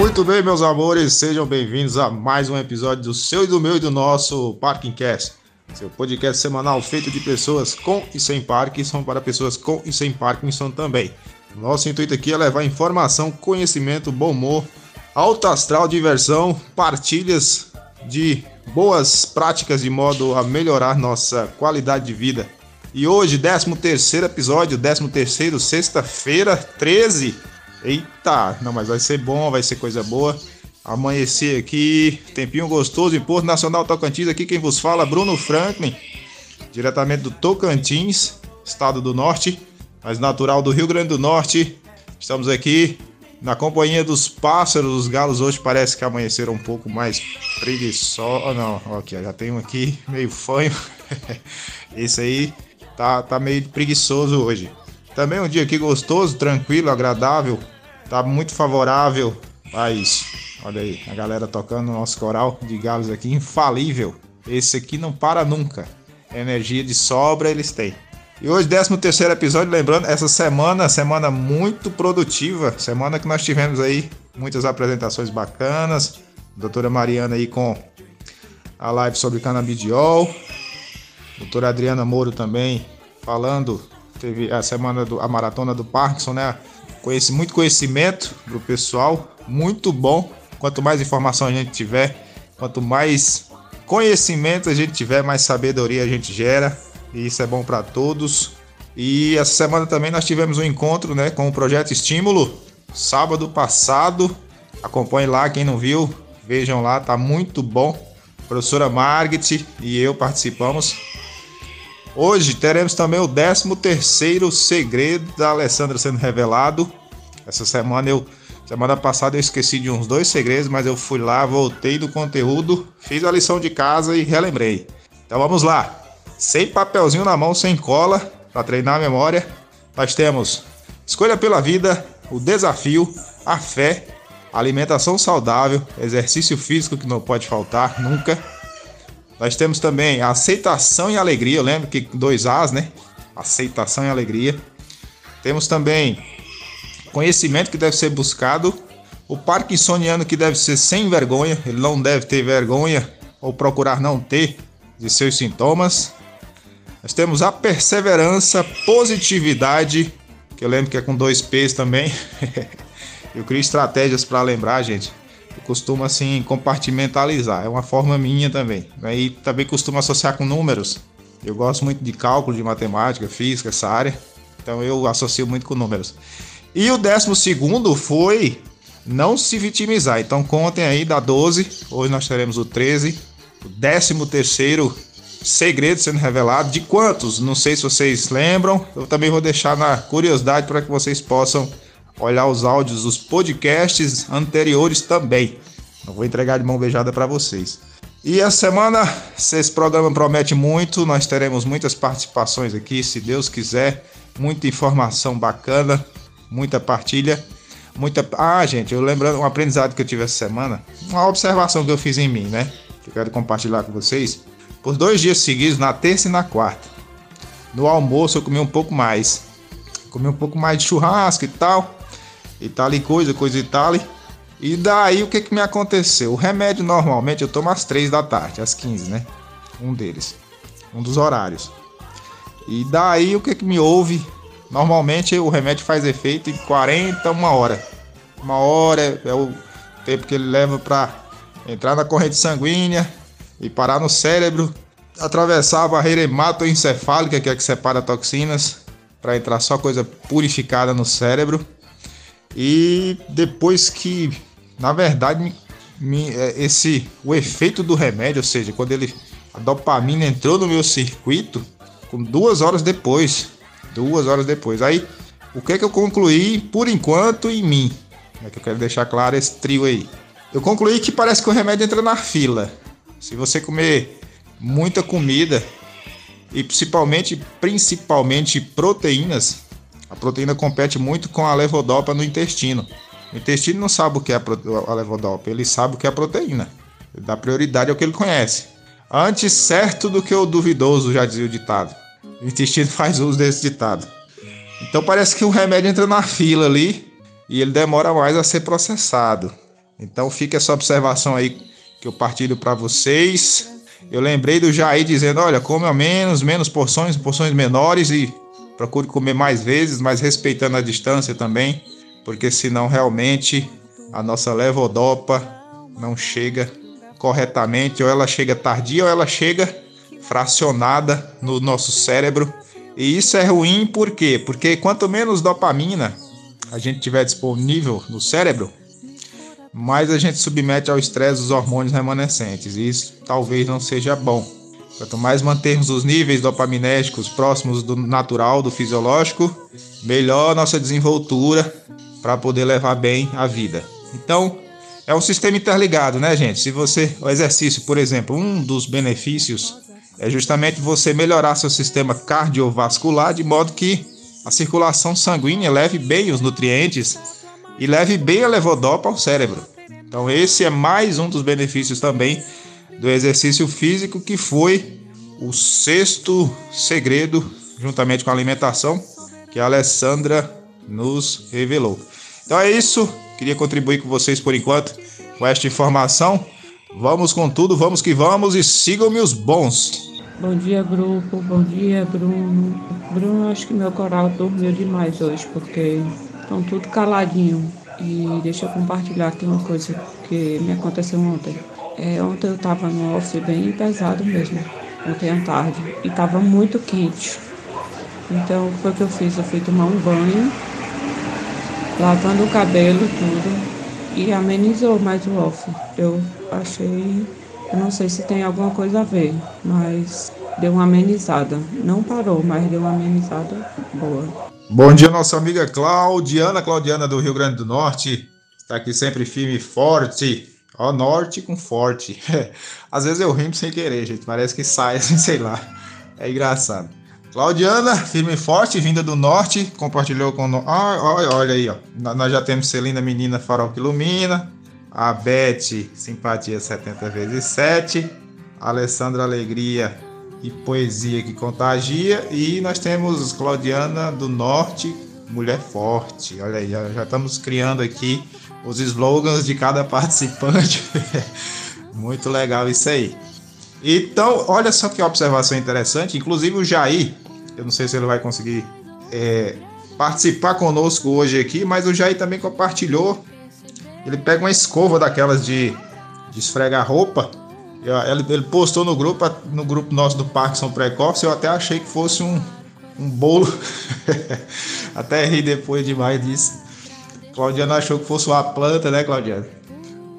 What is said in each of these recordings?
Muito bem, meus amores, sejam bem-vindos a mais um episódio do seu e do meu e do nosso Parking Cast, seu podcast semanal feito de pessoas com e sem Parkinson para pessoas com e sem Parkinson também. Nosso intuito aqui é levar informação, conhecimento, bom humor, alto astral, diversão, partilhas de boas práticas de modo a melhorar nossa qualidade de vida. E hoje, 13 terceiro episódio, 13 terceiro, sexta-feira, 13 Eita, não, mas vai ser bom, vai ser coisa boa. Amanhecer aqui, tempinho gostoso em Porto Nacional Tocantins. Aqui quem vos fala, Bruno Franklin, diretamente do Tocantins, estado do Norte, mas natural do Rio Grande do Norte. Estamos aqui na companhia dos pássaros. Os galos hoje parece que amanheceram um pouco mais preguiçosos. Oh, não, ok, já tem um aqui meio fanho. Esse aí tá, tá meio preguiçoso hoje. Também um dia aqui gostoso, tranquilo, agradável. Tá muito favorável a isso. Olha aí, a galera tocando o nosso coral de galos aqui, infalível. Esse aqui não para nunca. Energia de sobra eles têm. E hoje, 13 terceiro episódio, lembrando, essa semana, semana muito produtiva, semana que nós tivemos aí muitas apresentações bacanas. Doutora Mariana aí com a live sobre canabidiol. Doutora Adriana Moro também falando Teve a semana do a maratona do Parkinson, né? Conheci muito conhecimento pro pessoal, muito bom. Quanto mais informação a gente tiver, quanto mais conhecimento a gente tiver, mais sabedoria a gente gera. E isso é bom para todos. E essa semana também nós tivemos um encontro, né, com o projeto Estímulo, sábado passado. Acompanhe lá quem não viu, vejam lá, tá muito bom. A professora Margit e eu participamos. Hoje teremos também o 13 terceiro segredo da Alessandra sendo revelado. Essa semana eu semana passada eu esqueci de uns dois segredos, mas eu fui lá, voltei do conteúdo, fiz a lição de casa e relembrei. Então vamos lá. Sem papelzinho na mão, sem cola, para treinar a memória. Nós temos escolha pela vida, o desafio, a fé, alimentação saudável, exercício físico que não pode faltar nunca nós temos também a aceitação e alegria. Eu lembro que dois As, né? Aceitação e alegria. Temos também conhecimento que deve ser buscado. O parkinsoniano que deve ser sem vergonha. Ele não deve ter vergonha ou procurar não ter de seus sintomas. Nós temos a perseverança, positividade, que eu lembro que é com dois P's também. eu crio estratégias para lembrar, gente costumo assim compartimentalizar, é uma forma minha também. E também costumo associar com números. Eu gosto muito de cálculo, de matemática, física, essa área. Então eu associo muito com números. E o décimo segundo foi não se vitimizar. Então contem aí da 12, hoje nós teremos o 13. O décimo terceiro segredo sendo revelado. De quantos? Não sei se vocês lembram. Eu também vou deixar na curiosidade para que vocês possam olhar os áudios dos podcasts anteriores também. Eu vou entregar de mão beijada para vocês. E essa semana, se esse programa promete muito, nós teremos muitas participações aqui, se Deus quiser, muita informação bacana, muita partilha, muita. Ah, gente, eu lembrando um aprendizado que eu tive essa semana, uma observação que eu fiz em mim, né? Que eu quero compartilhar com vocês. Por dois dias seguidos, na terça e na quarta, no almoço eu comi um pouco mais, comi um pouco mais de churrasco e tal e tal e coisa, coisa e tal. E daí o que que me aconteceu? O remédio normalmente eu tomo às 3 da tarde, às 15, né? Um deles. Um dos horários. E daí o que que me houve? Normalmente o remédio faz efeito em 40, uma hora. Uma hora é o tempo que ele leva para entrar na corrente sanguínea e parar no cérebro, atravessar a barreira hematoencefálica, que é que separa toxinas, para entrar só coisa purificada no cérebro. E depois que, na verdade, me, me, é, esse o efeito do remédio, ou seja, quando ele a dopamina entrou no meu circuito, com duas horas depois, duas horas depois. Aí, o que é que eu concluí por enquanto em mim? É que eu quero deixar claro esse trio aí. Eu concluí que parece que o remédio entra na fila. Se você comer muita comida e principalmente principalmente proteínas, a proteína compete muito com a levodopa no intestino. O intestino não sabe o que é a levodopa, ele sabe o que é a proteína. Ele dá prioridade ao que ele conhece. Antes certo do que o duvidoso, já dizia o ditado. O intestino faz uso desse ditado. Então parece que o remédio entra na fila ali e ele demora mais a ser processado. Então fica essa observação aí que eu partilho para vocês. Eu lembrei do Jair dizendo: olha, come a menos, menos porções, porções menores e procure comer mais vezes, mas respeitando a distância também, porque senão realmente a nossa levodopa não chega corretamente, ou ela chega tardia ou ela chega fracionada no nosso cérebro. E isso é ruim por quê? Porque quanto menos dopamina a gente tiver disponível no cérebro, mais a gente submete ao estresse os hormônios remanescentes. E isso talvez não seja bom. Quanto mais mantermos os níveis dopaminérgicos próximos do natural, do fisiológico, melhor nossa desenvoltura para poder levar bem a vida. Então, é um sistema interligado, né, gente? Se você, o exercício, por exemplo, um dos benefícios é justamente você melhorar seu sistema cardiovascular de modo que a circulação sanguínea leve bem os nutrientes e leve bem a levodopa ao cérebro. Então esse é mais um dos benefícios também do exercício físico que foi o sexto segredo juntamente com a alimentação que a Alessandra nos revelou. Então é isso, queria contribuir com vocês por enquanto com esta informação. Vamos com tudo, vamos que vamos e sigam-me os bons. Bom dia, grupo. Bom dia, Bruno. Bruno, acho que meu coral dormiu demais hoje, porque Estão tudo caladinho. E deixa eu compartilhar aqui uma coisa que me aconteceu ontem. É, ontem eu estava no off bem pesado mesmo, ontem à tarde, e estava muito quente. Então, o que que eu fiz? Eu fui tomar um banho, lavando o cabelo, tudo, e amenizou mais o off. Eu achei, eu não sei se tem alguma coisa a ver, mas deu uma amenizada. Não parou, mas deu uma amenizada boa. Bom dia, nossa amiga Claudiana, Claudiana do Rio Grande do Norte. Está aqui sempre firme e forte. Ó, norte com forte. Às vezes eu rimo sem querer, gente. Parece que sai assim, sei lá. É engraçado. Claudiana, firme e forte, vinda do norte, compartilhou com. Ah, olha, olha aí, ó. Nós já temos Celina Menina Farol que Ilumina. A Beth, Simpatia 70 vezes 7. Alessandra Alegria, e poesia que contagia. E nós temos Claudiana do Norte, Mulher Forte. Olha aí, já, já estamos criando aqui os slogans de cada participante. Muito legal isso aí. Então, olha só que observação interessante. Inclusive o Jair, eu não sei se ele vai conseguir é, participar conosco hoje aqui, mas o Jair também compartilhou. Ele pega uma escova daquelas de, de esfregar roupa ele postou no grupo, no grupo nosso do Parkinson Precoce, eu até achei que fosse um, um bolo. até ri depois demais disso. Claudiano achou que fosse uma planta, né, Claudiano?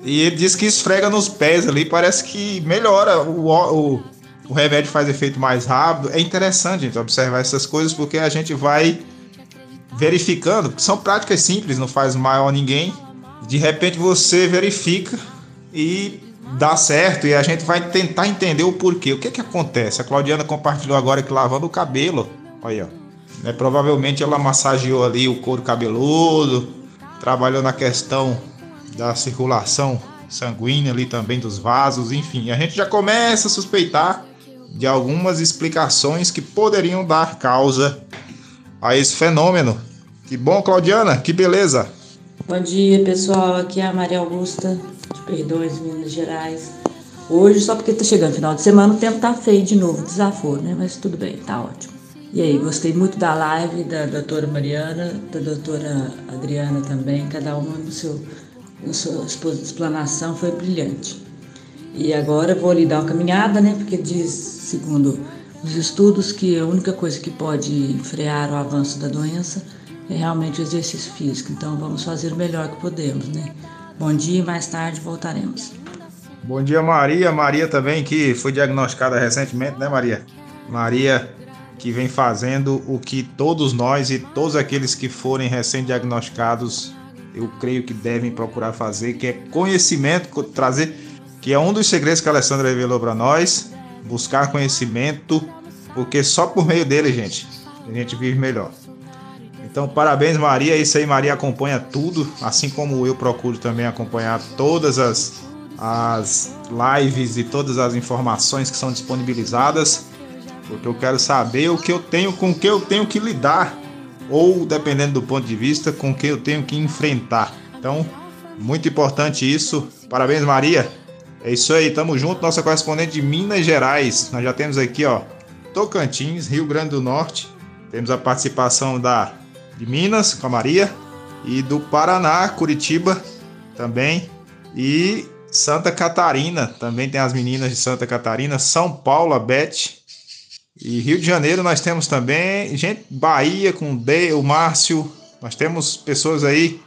E ele disse que esfrega nos pés ali, parece que melhora, o, o, o remédio faz efeito mais rápido. É interessante, gente, observar essas coisas, porque a gente vai verificando, são práticas simples, não faz mal a ninguém. De repente você verifica e dá certo e a gente vai tentar entender o porquê. O que que acontece? A Claudiana compartilhou agora que lavando o cabelo, olha, né, provavelmente ela massageou ali o couro cabeludo, trabalhou na questão da circulação sanguínea ali também dos vasos, enfim, a gente já começa a suspeitar de algumas explicações que poderiam dar causa a esse fenômeno. Que bom, Claudiana, que beleza. Bom dia, pessoal. Aqui é a Maria Augusta, de Perdões, Minas Gerais. Hoje, só porque tá chegando final de semana, o tempo tá feio de novo, desaforo, né? Mas tudo bem, tá ótimo. E aí, gostei muito da live da doutora Mariana, da doutora Adriana também, cada uma no seu, no sua explanação foi brilhante. E agora vou lhe dar uma caminhada, né? Porque diz, segundo os estudos, que a única coisa que pode frear o avanço da doença é realmente o exercício físico. Então vamos fazer o melhor que podemos, né? Bom dia e mais tarde voltaremos. Bom dia, Maria. Maria também, que foi diagnosticada recentemente, né, Maria? Maria, que vem fazendo o que todos nós e todos aqueles que forem recém-diagnosticados, eu creio que devem procurar fazer, que é conhecimento, trazer, que é um dos segredos que a Alessandra revelou para nós, buscar conhecimento, porque só por meio dele, gente, a gente vive melhor. Então, parabéns, Maria. Isso aí, Maria acompanha tudo, assim como eu procuro também acompanhar todas as, as lives e todas as informações que são disponibilizadas, porque eu quero saber o que eu tenho, com o que eu tenho que lidar, ou dependendo do ponto de vista, com o que eu tenho que enfrentar. Então, Muito importante isso. Parabéns, Maria. É isso aí, tamo junto, nossa correspondente de Minas Gerais. Nós já temos aqui, ó, Tocantins, Rio Grande do Norte. Temos a participação da de Minas com a Maria e do Paraná, Curitiba também e Santa Catarina, também tem as meninas de Santa Catarina, São Paulo, a Beth. E Rio de Janeiro nós temos também, gente, Bahia com o o Márcio. Nós temos pessoas aí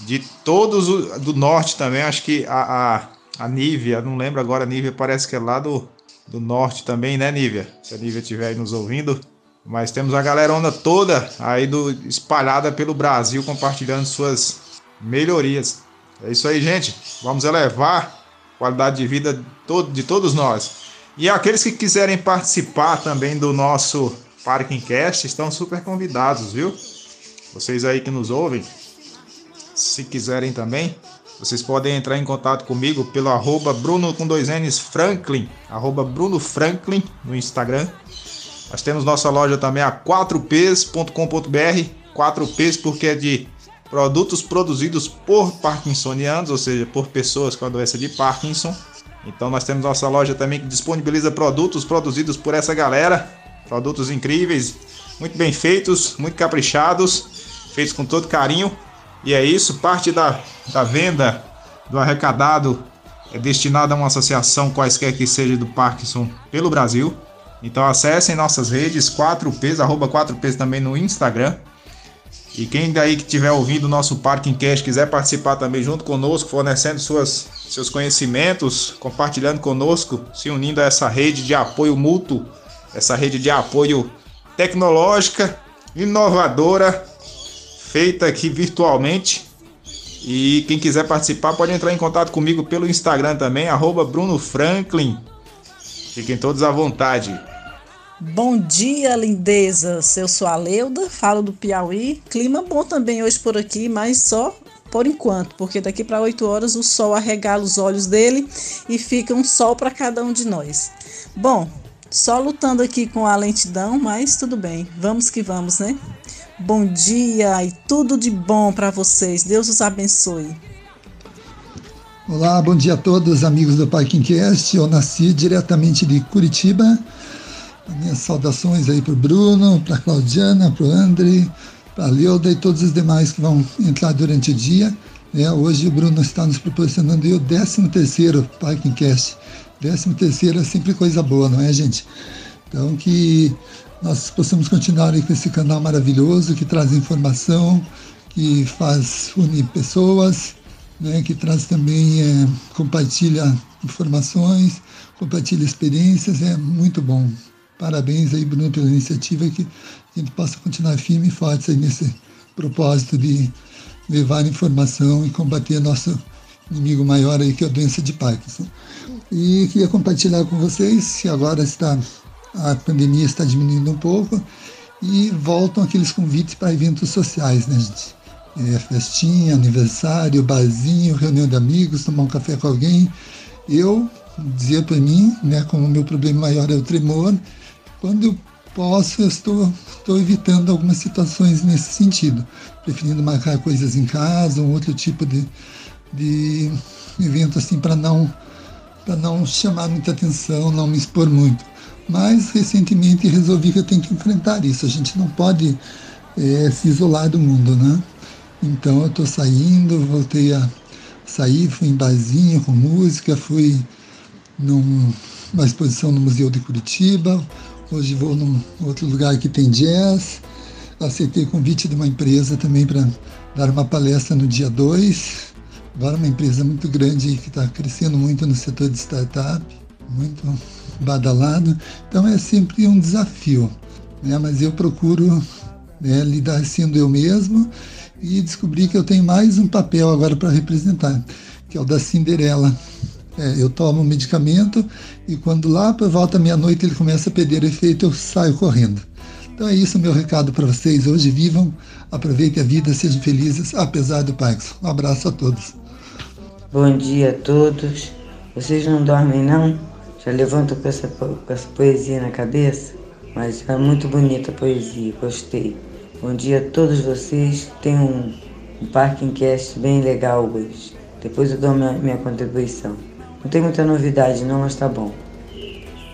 de todos do norte também. Acho que a, a, a Nívia, não lembro agora, a Nívia parece que é lá do, do norte também, né, Nívia? Se a Nívia estiver aí nos ouvindo. Mas temos a galerona toda aí do, espalhada pelo Brasil compartilhando suas melhorias. É isso aí, gente. Vamos elevar a qualidade de vida de todos nós. E aqueles que quiserem participar também do nosso Parking Cast estão super convidados, viu? Vocês aí que nos ouvem, se quiserem também, vocês podem entrar em contato comigo pelo arroba Bruno com dois N's Franklin, arroba Bruno Franklin no Instagram. Nós temos nossa loja também a 4ps.com.br, 4ps porque é de produtos produzidos por parkinsonianos, ou seja, por pessoas com a doença de Parkinson. Então nós temos nossa loja também que disponibiliza produtos produzidos por essa galera, produtos incríveis, muito bem feitos, muito caprichados, feitos com todo carinho. E é isso, parte da, da venda do arrecadado é destinada a uma associação quaisquer que seja do Parkinson pelo Brasil. Então acessem nossas redes 4Ps, arroba 4Ps também no Instagram. E quem daí que estiver ouvindo o nosso Parking Cash quiser participar também junto conosco, fornecendo suas, seus conhecimentos, compartilhando conosco, se unindo a essa rede de apoio mútuo, essa rede de apoio tecnológica, inovadora, feita aqui virtualmente. E quem quiser participar pode entrar em contato comigo pelo Instagram também, arroba Bruno Franklin. Fiquem todos à vontade. Bom dia, lindezas. Eu sou a Leuda, falo do Piauí. Clima bom também hoje por aqui, mas só por enquanto, porque daqui para 8 horas o sol arregala os olhos dele e fica um sol para cada um de nós. Bom, só lutando aqui com a lentidão, mas tudo bem. Vamos que vamos, né? Bom dia e tudo de bom para vocês. Deus os abençoe. Olá, bom dia a todos, amigos do Parkingcast. Eu nasci diretamente de Curitiba minhas saudações aí para o Bruno, para Claudiana, para o André, para a Leuda e todos os demais que vão entrar durante o dia. É, hoje o Bruno está nos proporcionando o 13 terceiro Parkingcast. 13 terceiro é sempre coisa boa, não é, gente? Então que nós possamos continuar com esse canal maravilhoso que traz informação, que faz unir pessoas, né, que traz também, é, compartilha informações, compartilha experiências, é muito bom. Parabéns aí, Bruno, pela iniciativa que a gente possa continuar firme e forte nesse propósito de levar informação e combater nosso inimigo maior aí, que é a doença de Parkinson. E queria compartilhar com vocês que agora está a pandemia está diminuindo um pouco e voltam aqueles convites para eventos sociais, né, gente? É, festinha, aniversário, barzinho, reunião de amigos, tomar um café com alguém. Eu dizia para mim, né, como o meu problema maior é o tremor, quando eu posso, eu estou, estou evitando algumas situações nesse sentido, preferindo marcar coisas em casa, um outro tipo de, de evento assim para não para não chamar muita atenção, não me expor muito. Mas recentemente resolvi que eu tenho que enfrentar isso. A gente não pode é, se isolar do mundo, né? Então eu estou saindo, voltei a sair, fui em barzinho com música, fui numa exposição no Museu de Curitiba, Hoje vou num outro lugar que tem jazz. Aceitei o convite de uma empresa também para dar uma palestra no dia 2. Agora uma empresa muito grande que está crescendo muito no setor de startup, muito badalado. Então é sempre um desafio, né? mas eu procuro né, lidar sendo eu mesmo e descobri que eu tenho mais um papel agora para representar, que é o da Cinderela. É, eu tomo um medicamento e quando lá por volta meia-noite ele começa a perder efeito, eu saio correndo. Então é isso meu recado para vocês. Hoje vivam, aproveitem a vida, sejam felizes, apesar do Parkinson. Um abraço a todos. Bom dia a todos. Vocês não dormem não? Já levantam com essa, com essa poesia na cabeça? Mas é muito bonita a poesia, gostei. Bom dia a todos vocês. Tem um, um Parking Cast bem legal hoje. Depois eu dou minha, minha contribuição. Não tem muita novidade não, mas tá bom.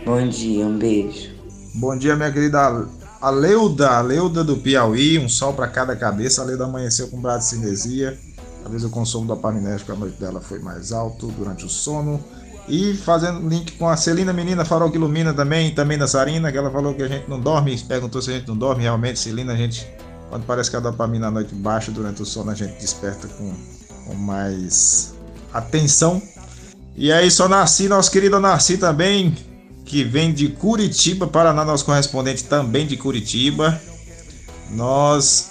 Bom dia, um beijo. Bom dia, minha querida Aleuda, Aleuda do Piauí, um sol para cada cabeça. A amanheceu com bradicinesia. Talvez o consumo do aparminérgico a noite dela foi mais alto durante o sono. E fazendo link com a Celina Menina Farol que Ilumina também, também da Sarina, que ela falou que a gente não dorme, perguntou se a gente não dorme. Realmente, Celina, a gente, quando parece que a dopamina à noite baixa durante o sono, a gente desperta com, com mais atenção. E aí, só Nasci, nosso querido Nasci também, que vem de Curitiba, Paraná, nosso correspondente também de Curitiba. Nós,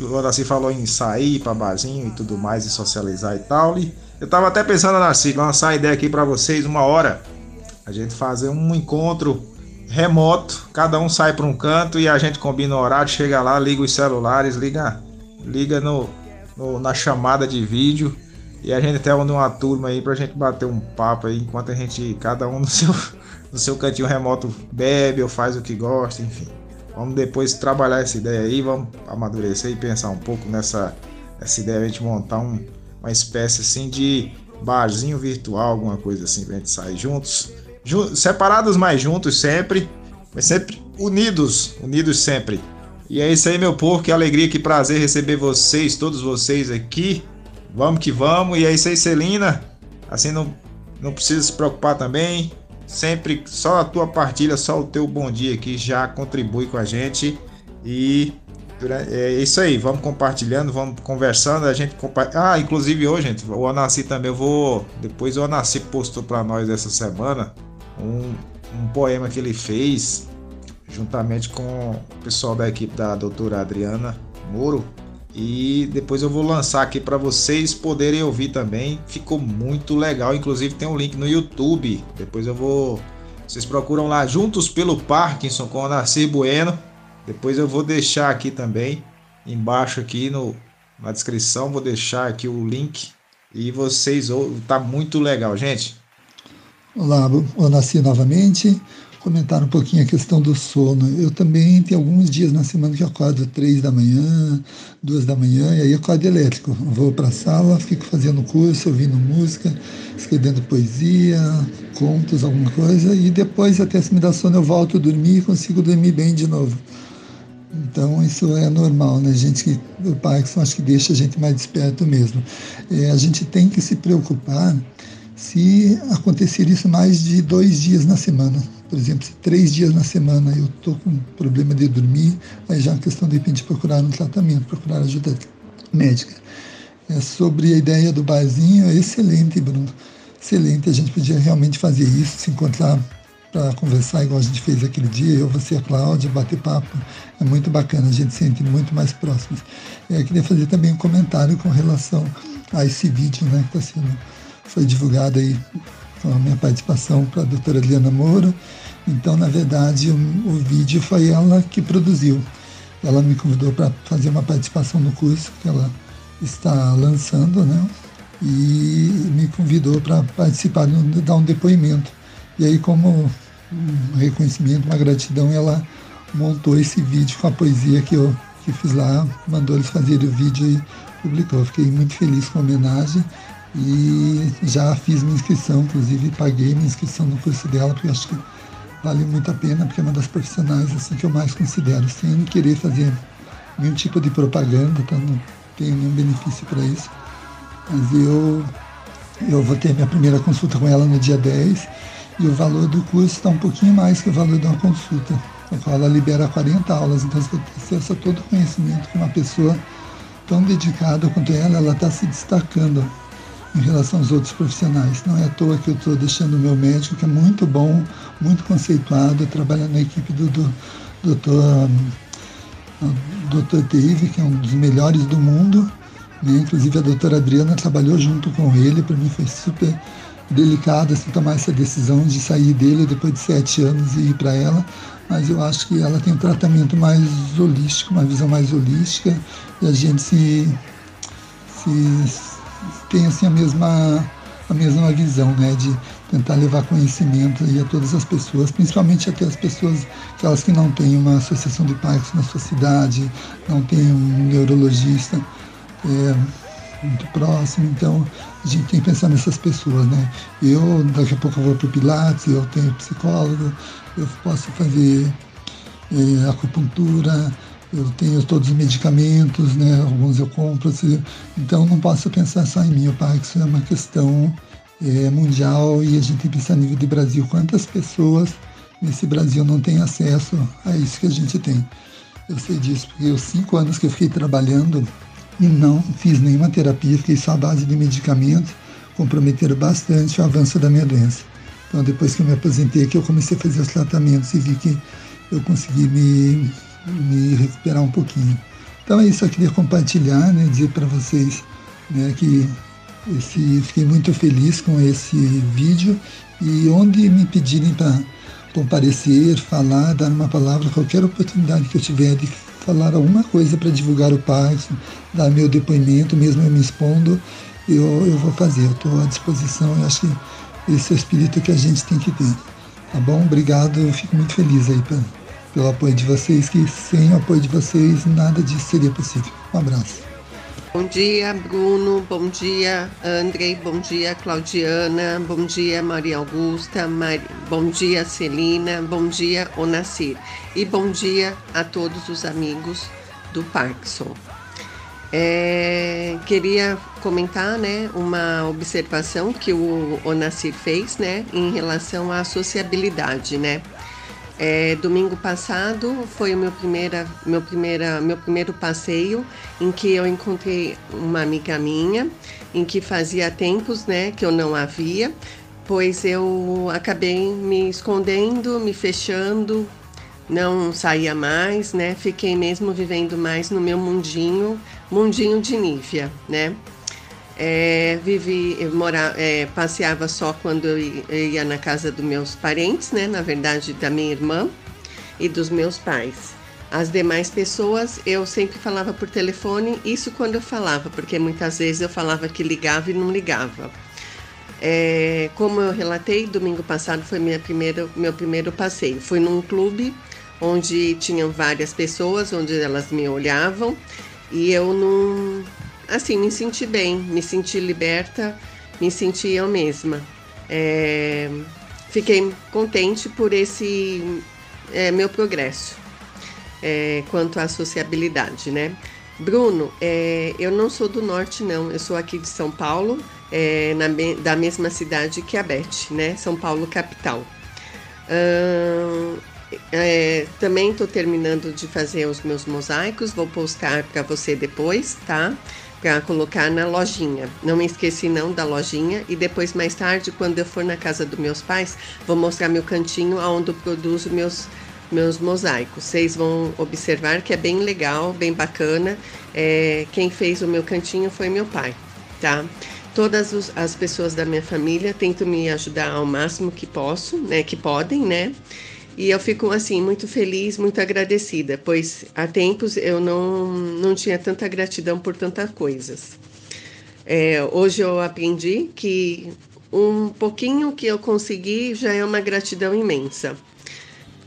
o Nasci falou em sair para barzinho e tudo mais, e socializar e tal. E eu tava até pensando, Narciso, lançar a ideia aqui para vocês uma hora. A gente fazer um encontro remoto, cada um sai para um canto e a gente combina o horário, chega lá, liga os celulares, liga, liga no, no na chamada de vídeo e a gente até une uma turma aí pra gente bater um papo aí enquanto a gente, cada um no seu, no seu cantinho remoto bebe ou faz o que gosta, enfim. Vamos depois trabalhar essa ideia aí, vamos amadurecer e pensar um pouco nessa essa ideia, a gente montar um, uma espécie assim de barzinho virtual, alguma coisa assim, pra gente sair juntos. separados, mas juntos sempre, mas sempre unidos, unidos sempre. E é isso aí, meu povo, que alegria, que prazer receber vocês, todos vocês aqui. Vamos que vamos. E é isso aí, Celina. Assim não, não precisa se preocupar também. Sempre só a tua partilha, só o teu bom dia aqui já contribui com a gente. E é isso aí, vamos compartilhando, vamos conversando, a gente compartilha. Ah, inclusive hoje, gente, o Anassi também eu vou. Depois o Anassi postou para nós essa semana um, um poema que ele fez juntamente com o pessoal da equipe da doutora Adriana Moro. E depois eu vou lançar aqui para vocês poderem ouvir também. Ficou muito legal, inclusive tem um link no YouTube. Depois eu vou. Vocês procuram lá Juntos pelo Parkinson com o Anassi Bueno depois eu vou deixar aqui também, embaixo aqui no, na descrição, vou deixar aqui o link e vocês, tá muito legal, gente. Olá, eu nasci novamente. Comentar um pouquinho a questão do sono. Eu também tenho alguns dias na semana que acordo três da manhã, duas da manhã, e aí acordo elétrico. Vou para a sala, fico fazendo curso, ouvindo música, escrevendo poesia, contos, alguma coisa, e depois, até se me dá sono, eu volto a dormir e consigo dormir bem de novo. Então isso é normal, né? A gente que o Parkinson acho que deixa a gente mais desperto mesmo. É, a gente tem que se preocupar se acontecer isso mais de dois dias na semana. Por exemplo, se três dias na semana eu estou com problema de dormir, aí já é uma questão de repente procurar um tratamento, procurar ajuda médica. É, sobre a ideia do barzinho, é excelente, Bruno. Excelente, a gente podia realmente fazer isso, se encontrar para conversar igual a gente fez aquele dia, eu, você, a Cláudia, bater papo. É muito bacana, a gente se sente muito mais próximos. Eu queria fazer também um comentário com relação a esse vídeo, né, que tá sendo, foi divulgado aí a minha participação para a doutora Adriana Moura. Então, na verdade, o, o vídeo foi ela que produziu. Ela me convidou para fazer uma participação no curso que ela está lançando, né? E me convidou para participar, dar um depoimento e aí, como um reconhecimento, uma gratidão, ela montou esse vídeo com a poesia que eu que fiz lá, mandou eles fazerem o vídeo e publicou. Fiquei muito feliz com a homenagem e já fiz minha inscrição, inclusive paguei minha inscrição no curso dela, porque acho que vale muito a pena, porque é uma das profissionais assim, que eu mais considero, sem querer fazer nenhum tipo de propaganda, tá? não tenho nenhum benefício para isso. Mas eu, eu vou ter minha primeira consulta com ela no dia 10 e o valor do curso está um pouquinho mais que o valor de uma consulta. Então, ela libera 40 aulas, então você tem acesso a todo o conhecimento que uma pessoa tão dedicada quanto ela, ela está se destacando em relação aos outros profissionais. Não é à toa que eu estou deixando o meu médico, que é muito bom, muito conceituado, trabalhando na equipe do, do doutor, doutor Dave, que é um dos melhores do mundo. Né? Inclusive a doutora Adriana trabalhou junto com ele, para mim foi super delicado assim, tomar essa decisão de sair dele depois de sete anos e ir para ela, mas eu acho que ela tem um tratamento mais holístico, uma visão mais holística, e a gente se, se tem assim a mesma a mesma visão, né, de tentar levar conhecimento aí a todas as pessoas, principalmente aquelas pessoas, aquelas que não têm uma associação de Parkinson na sua cidade, não tem um neurologista. É, muito próximo, então a gente tem que pensar nessas pessoas, né? Eu, daqui a pouco eu vou para o Pilates, eu tenho psicólogo, eu posso fazer é, acupuntura, eu tenho todos os medicamentos, né? Alguns eu compro, assim, então não posso pensar só em mim, o Parkinson é uma questão é, mundial e a gente tem que pensar a nível de Brasil, quantas pessoas nesse Brasil não têm acesso a isso que a gente tem. Eu sei disso porque os cinco anos que eu fiquei trabalhando e não fiz nenhuma terapia, fiquei só à base de medicamentos, comprometeram bastante o avanço da minha doença. Então, depois que eu me aposentei, que eu comecei a fazer os tratamentos e vi que eu consegui me, me recuperar um pouquinho. Então, é isso eu queria compartilhar, né, dizer para vocês né, que esse, fiquei muito feliz com esse vídeo e onde me pedirem para comparecer, falar, dar uma palavra, qualquer oportunidade que eu tiver de falar alguma coisa para divulgar o Parkinson, dar meu depoimento, mesmo eu me expondo, eu, eu vou fazer. Eu estou à disposição. Eu acho que esse é o espírito que a gente tem que ter. Tá bom? Obrigado. Eu fico muito feliz aí pra, pelo apoio de vocês, que sem o apoio de vocês nada disso seria possível. Um abraço. Bom dia, Bruno. Bom dia, Andrei. Bom dia, Claudiana. Bom dia, Maria Augusta. Mar... Bom dia, Celina. Bom dia, Onacir. E bom dia a todos os amigos do Parkinson. É... queria comentar, né, uma observação que o Onacir fez, né, em relação à sociabilidade, né. É, domingo passado foi o meu, primeira, meu, primeira, meu primeiro passeio em que eu encontrei uma amiga minha, em que fazia tempos né, que eu não havia, pois eu acabei me escondendo, me fechando, não saía mais, né? Fiquei mesmo vivendo mais no meu mundinho, mundinho de Nívia, né? É, vivi, eu mora, é, passeava só quando eu ia na casa dos meus parentes, né? Na verdade, da minha irmã e dos meus pais. As demais pessoas eu sempre falava por telefone, isso quando eu falava, porque muitas vezes eu falava que ligava e não ligava. É, como eu relatei, domingo passado foi minha primeira, meu primeiro passeio. Fui num clube onde tinham várias pessoas, onde elas me olhavam e eu não assim, me senti bem, me senti liberta, me senti eu mesma. É, fiquei contente por esse é, meu progresso é, quanto à sociabilidade, né? Bruno, é, eu não sou do norte, não. Eu sou aqui de São Paulo, é, na, da mesma cidade que a Beth, né? São Paulo, capital. É, também estou terminando de fazer os meus mosaicos, vou postar para você depois, tá? Para colocar na lojinha. Não me esqueci não da lojinha e depois mais tarde, quando eu for na casa dos meus pais, vou mostrar meu cantinho onde eu produzo meus meus mosaicos. Vocês vão observar que é bem legal, bem bacana. É, quem fez o meu cantinho foi meu pai, tá? Todas os, as pessoas da minha família tentam me ajudar ao máximo que posso, né? Que podem, né? E eu fico assim muito feliz, muito agradecida, pois há tempos eu não, não tinha tanta gratidão por tantas coisas. É, hoje eu aprendi que um pouquinho que eu consegui já é uma gratidão imensa.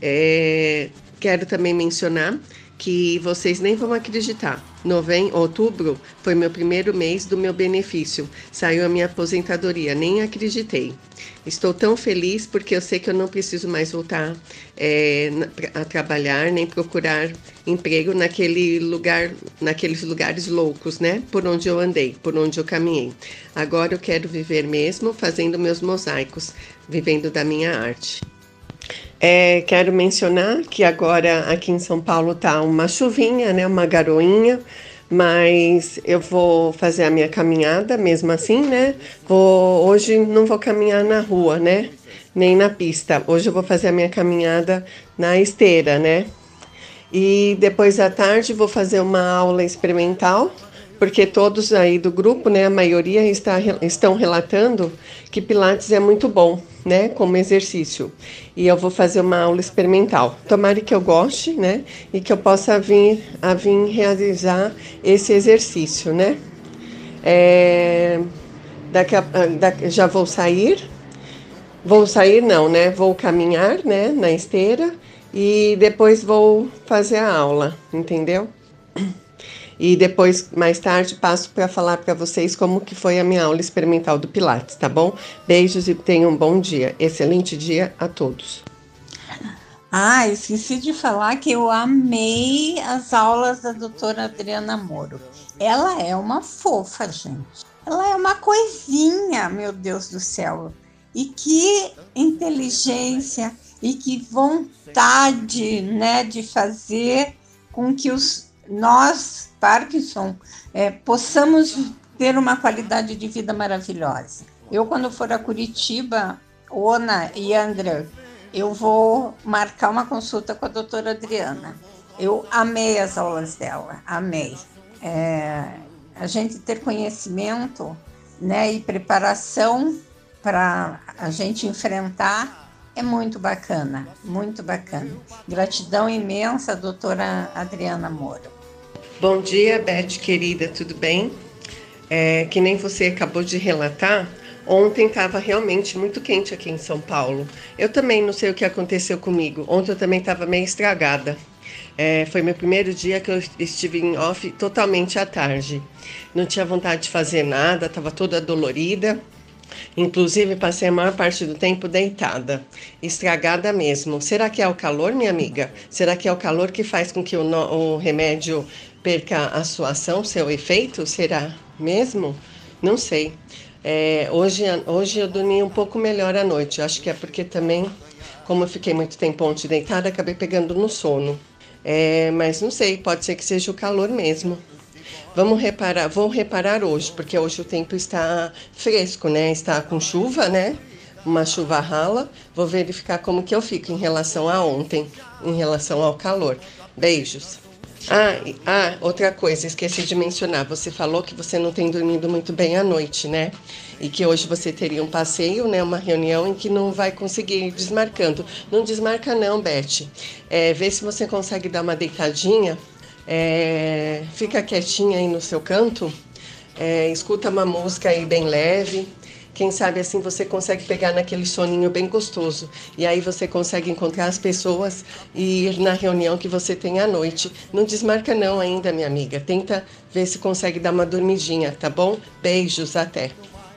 É, quero também mencionar que vocês nem vão acreditar. Novembro, outubro foi meu primeiro mês do meu benefício. Saiu a minha aposentadoria, nem acreditei. Estou tão feliz porque eu sei que eu não preciso mais voltar é, a trabalhar nem procurar emprego naquele lugar, naqueles lugares loucos, né? Por onde eu andei, por onde eu caminhei. Agora eu quero viver mesmo fazendo meus mosaicos, vivendo da minha arte. É, quero mencionar que agora aqui em São Paulo tá uma chuvinha, né, uma garoinha, mas eu vou fazer a minha caminhada mesmo assim, né? Vou hoje não vou caminhar na rua, né? Nem na pista. Hoje eu vou fazer a minha caminhada na esteira, né? E depois à tarde vou fazer uma aula experimental porque todos aí do grupo, né, a maioria está, estão relatando que Pilates é muito bom, né, como exercício. E eu vou fazer uma aula experimental. Tomara que eu goste, né, e que eu possa vir a vir realizar esse exercício, né. É, daqui a, daqui, já vou sair, vou sair não, né, vou caminhar, né, na esteira e depois vou fazer a aula, entendeu? E depois, mais tarde, passo para falar para vocês como que foi a minha aula experimental do Pilates, tá bom? Beijos e tenham um bom dia. Excelente dia a todos. Ah, esqueci de falar que eu amei as aulas da doutora Adriana Moro. Ela é uma fofa, gente. Ela é uma coisinha, meu Deus do céu. E que inteligência e que vontade, né, de fazer com que os nós Parkinson é, possamos ter uma qualidade de vida maravilhosa. Eu quando for a Curitiba, Ona e André, eu vou marcar uma consulta com a doutora Adriana. Eu amei as aulas dela, amei. É, a gente ter conhecimento né, e preparação para a gente enfrentar é muito bacana, muito bacana. Gratidão imensa, doutora Adriana Moura. Bom dia, Beth querida, tudo bem? É, que nem você acabou de relatar, ontem estava realmente muito quente aqui em São Paulo. Eu também não sei o que aconteceu comigo. Ontem eu também estava meio estragada. É, foi meu primeiro dia que eu estive em off totalmente à tarde. Não tinha vontade de fazer nada, estava toda dolorida. Inclusive, passei a maior parte do tempo deitada, estragada mesmo. Será que é o calor, minha amiga? Será que é o calor que faz com que o, no, o remédio perca a sua ação, seu efeito? Será mesmo? Não sei. É, hoje, hoje eu dormi um pouco melhor à noite. Acho que é porque também, como eu fiquei muito tempo ontem deitada, acabei pegando no sono. É, mas não sei, pode ser que seja o calor mesmo. Vamos reparar, vou reparar hoje, porque hoje o tempo está fresco, né? Está com chuva, né? Uma chuva rala. Vou verificar como que eu fico em relação a ontem, em relação ao calor. Beijos. Ah, ah, outra coisa, esqueci de mencionar. Você falou que você não tem dormido muito bem à noite, né? E que hoje você teria um passeio, né? Uma reunião em que não vai conseguir ir desmarcando. Não desmarca não, Beth. É, vê se você consegue dar uma deitadinha. É, fica quietinha aí no seu canto. É, escuta uma música aí bem leve. Quem sabe assim você consegue pegar naquele soninho bem gostoso. E aí você consegue encontrar as pessoas e ir na reunião que você tem à noite. Não desmarca não ainda, minha amiga. Tenta ver se consegue dar uma dormidinha, tá bom? Beijos, até.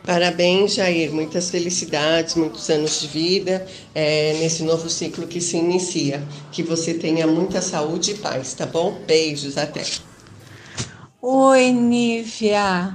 Parabéns, Jair. Muitas felicidades, muitos anos de vida é, nesse novo ciclo que se inicia. Que você tenha muita saúde e paz, tá bom? Beijos, até. Oi, Nívia.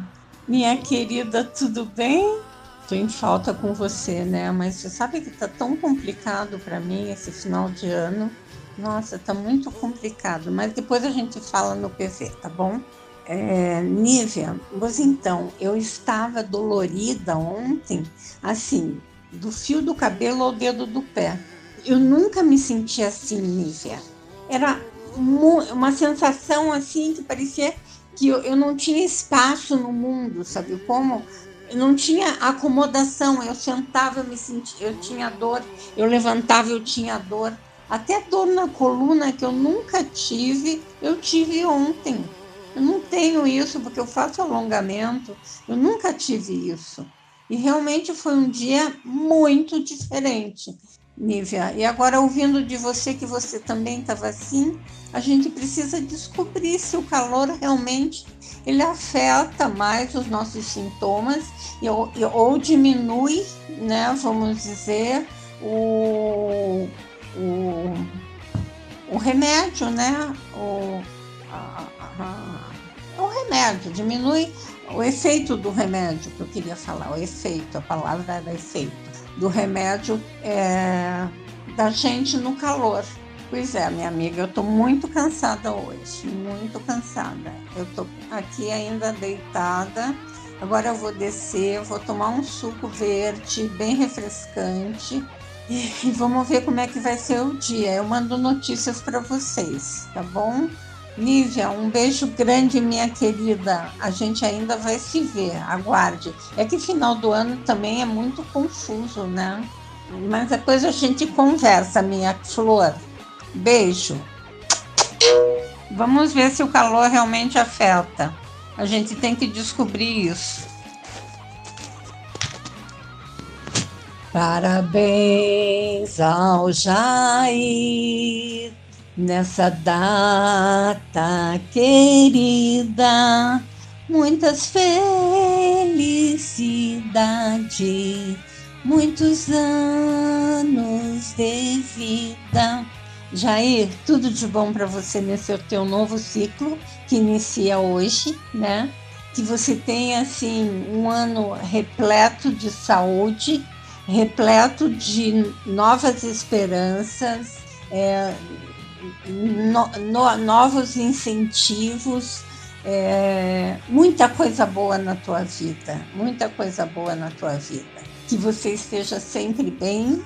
Minha querida, tudo bem? Em falta com você, né? Mas você sabe que tá tão complicado para mim esse final de ano. Nossa, tá muito complicado. Mas depois a gente fala no PV, tá bom? É, Nívia, pois então, eu estava dolorida ontem, assim, do fio do cabelo ao dedo do pé. Eu nunca me senti assim, Nívia. Era uma sensação assim que parecia que eu, eu não tinha espaço no mundo, sabe como? Não tinha acomodação, eu sentava, eu me sentia, eu tinha dor, eu levantava, eu tinha dor. Até dor na coluna que eu nunca tive, eu tive ontem. Eu não tenho isso porque eu faço alongamento, eu nunca tive isso. E realmente foi um dia muito diferente, Nívia. E agora, ouvindo de você que você também estava assim, a gente precisa descobrir se o calor realmente ele afeta mais os nossos sintomas ou, ou diminui, né, vamos dizer, o, o, o remédio, né, o, a, a, o remédio, diminui o efeito do remédio, que eu queria falar, o efeito, a palavra era efeito, do remédio é, da gente no calor. Pois é, minha amiga, eu estou muito cansada hoje, muito cansada. Eu estou aqui ainda deitada. Agora eu vou descer, vou tomar um suco verde bem refrescante e, e vamos ver como é que vai ser o dia. Eu mando notícias para vocês, tá bom? Lívia, um beijo grande, minha querida. A gente ainda vai se ver, aguarde. É que final do ano também é muito confuso, né? Mas depois a gente conversa, minha flor. Beijo. Vamos ver se o calor realmente afeta. A gente tem que descobrir isso. Parabéns ao Jair Nessa data querida, muitas felicidades, muitos anos de vida. Jair, tudo de bom para você nesse teu novo ciclo que inicia hoje, né? Que você tenha assim um ano repleto de saúde, repleto de novas esperanças, é, no, no, novos incentivos, é, muita coisa boa na tua vida, muita coisa boa na tua vida. Que você esteja sempre bem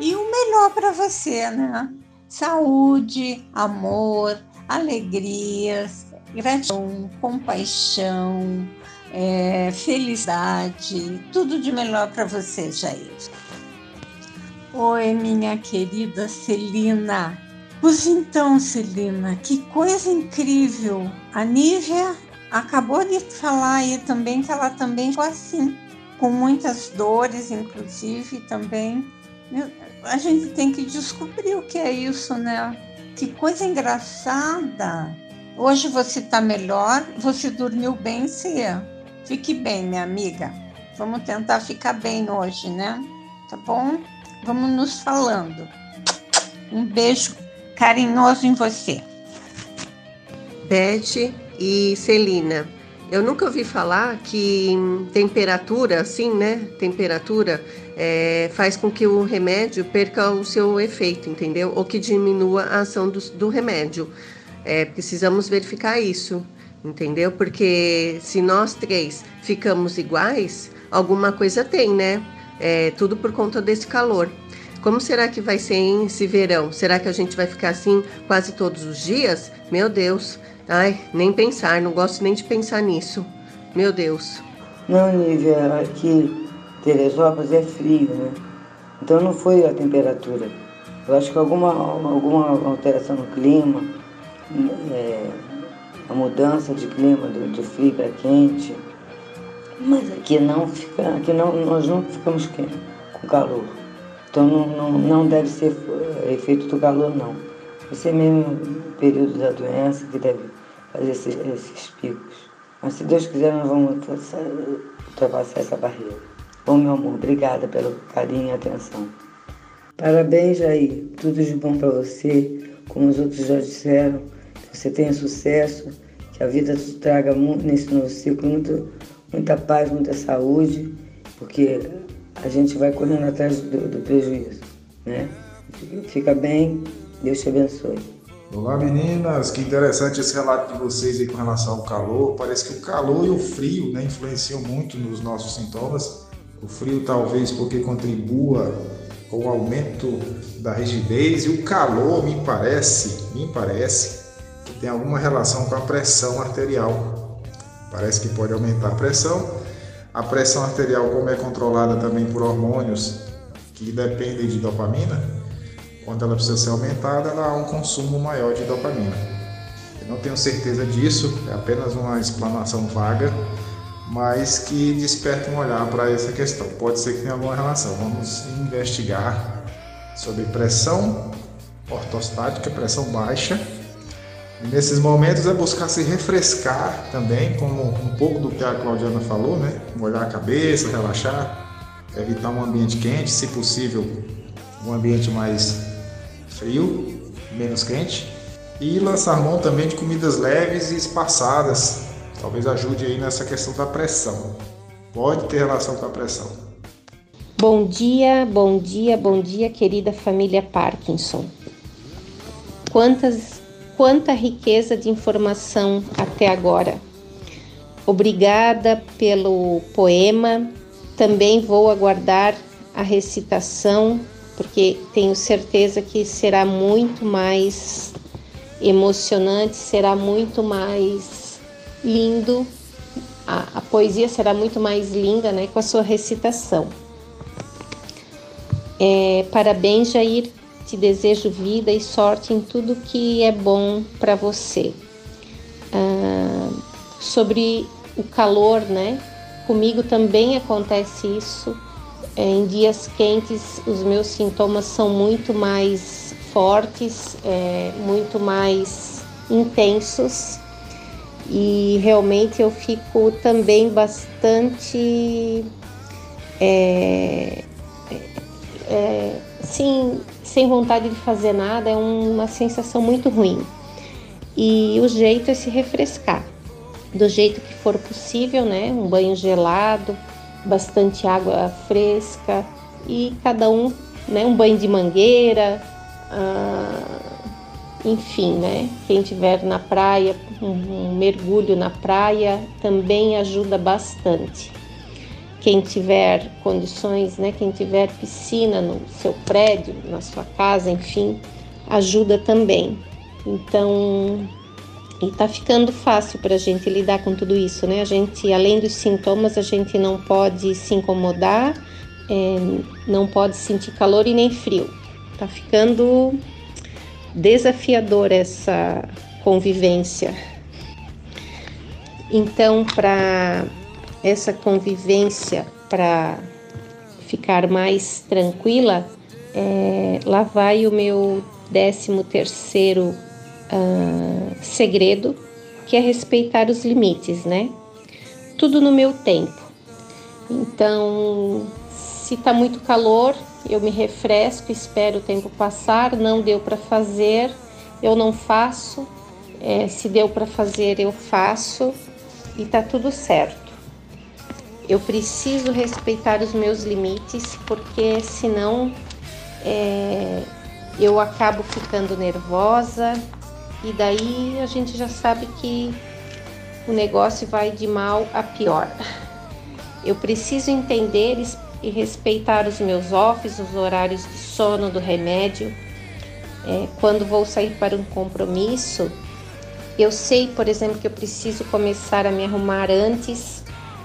e o melhor para você, né? Saúde, amor, alegrias, gratidão, compaixão, é, felicidade, tudo de melhor para você, Jair. Oi, minha querida Celina. Pois então, Celina, que coisa incrível. A Nívia acabou de falar aí também que ela também ficou assim, com muitas dores, inclusive, também. A gente tem que descobrir o que é isso, né? Que coisa engraçada. Hoje você está melhor, você dormiu bem, Cia. Fique bem, minha amiga. Vamos tentar ficar bem hoje, né? Tá bom? Vamos nos falando. Um beijo carinhoso em você. Beth e Celina. Eu nunca ouvi falar que temperatura, assim, né? Temperatura é, faz com que o remédio perca o seu efeito, entendeu? Ou que diminua a ação do, do remédio. É, precisamos verificar isso, entendeu? Porque se nós três ficamos iguais, alguma coisa tem, né? É, tudo por conta desse calor. Como será que vai ser esse verão? Será que a gente vai ficar assim quase todos os dias? Meu Deus. Ai, nem pensar, não gosto nem de pensar nisso. Meu Deus. Não, Nívia, aqui Teresópolis é frio, né? Então não foi a temperatura. Eu acho que alguma, alguma alteração no clima, é, a mudança de clima do, do frio para quente. Mas aqui não fica, aqui não, nós não ficamos com calor. Então não, não, não deve ser eh, efeito do calor, não. É mesmo o período da doença que deve fazer esses, esses picos. Mas se Deus quiser, nós vamos ultrapassar essa barreira. Bom, meu amor, obrigada pelo carinho e atenção. Parabéns, Jair. Tudo de bom para você. Como os outros já disseram, que você tenha sucesso, que a vida te traga nesse novo ciclo muito, muita paz, muita saúde, porque a gente vai correndo atrás do, do prejuízo, né? Fica bem, Deus te abençoe. Olá meninas, que interessante esse relato de vocês aí com relação ao calor. Parece que o calor e o frio né, influenciam muito nos nossos sintomas. O frio talvez porque contribua com o aumento da rigidez e o calor me parece, me parece que tem alguma relação com a pressão arterial. Parece que pode aumentar a pressão a pressão arterial, como é controlada também por hormônios que dependem de dopamina, quando ela precisa ser aumentada, ela há um consumo maior de dopamina. Eu não tenho certeza disso, é apenas uma explanação vaga, mas que desperta um olhar para essa questão. Pode ser que tenha alguma relação. Vamos investigar sobre pressão ortostática, pressão baixa e nesses momentos é buscar se refrescar também, como um pouco do que a Claudiana falou, né? Molhar a cabeça, relaxar, evitar um ambiente quente, se possível, um ambiente mais frio, menos quente. E lançar mão também de comidas leves e espaçadas. Talvez ajude aí nessa questão da pressão. Pode ter relação com a pressão. Bom dia, bom dia, bom dia, querida família Parkinson. Quantas quanta riqueza de informação até agora. Obrigada pelo poema. Também vou aguardar a recitação, porque tenho certeza que será muito mais emocionante, será muito mais lindo. A, a poesia será muito mais linda né, com a sua recitação. É, parabéns, Jair, te desejo vida e sorte em tudo que é bom para você. Ah, sobre o calor, né? Comigo também acontece isso. Em dias quentes, os meus sintomas são muito mais fortes, é, muito mais intensos e realmente eu fico também bastante é, é, sim, sem vontade de fazer nada, é uma sensação muito ruim. E o jeito é se refrescar, do jeito que for possível, né? Um banho gelado, bastante água fresca e cada um, né? Um banho de mangueira, ah, enfim, né? Quem tiver na praia, um, mergulho na praia também ajuda bastante. Quem tiver condições, né? Quem tiver piscina no seu prédio, na sua casa, enfim, ajuda também. Então, e tá ficando fácil para a gente lidar com tudo isso, né? A gente, além dos sintomas, a gente não pode se incomodar, é, não pode sentir calor e nem frio. Tá ficando desafiador essa convivência. Então, para essa convivência, para ficar mais tranquila, é, lá vai o meu décimo terceiro uh, segredo, que é respeitar os limites, né? Tudo no meu tempo. Então, se tá muito calor, eu me refresco, espero o tempo passar. Não deu para fazer, eu não faço. É, se deu para fazer, eu faço e tá tudo certo. Eu preciso respeitar os meus limites, porque senão é, eu acabo ficando nervosa, e daí a gente já sabe que o negócio vai de mal a pior. Eu preciso entender e respeitar os meus offs, os horários de sono, do remédio. É, quando vou sair para um compromisso, eu sei, por exemplo, que eu preciso começar a me arrumar antes.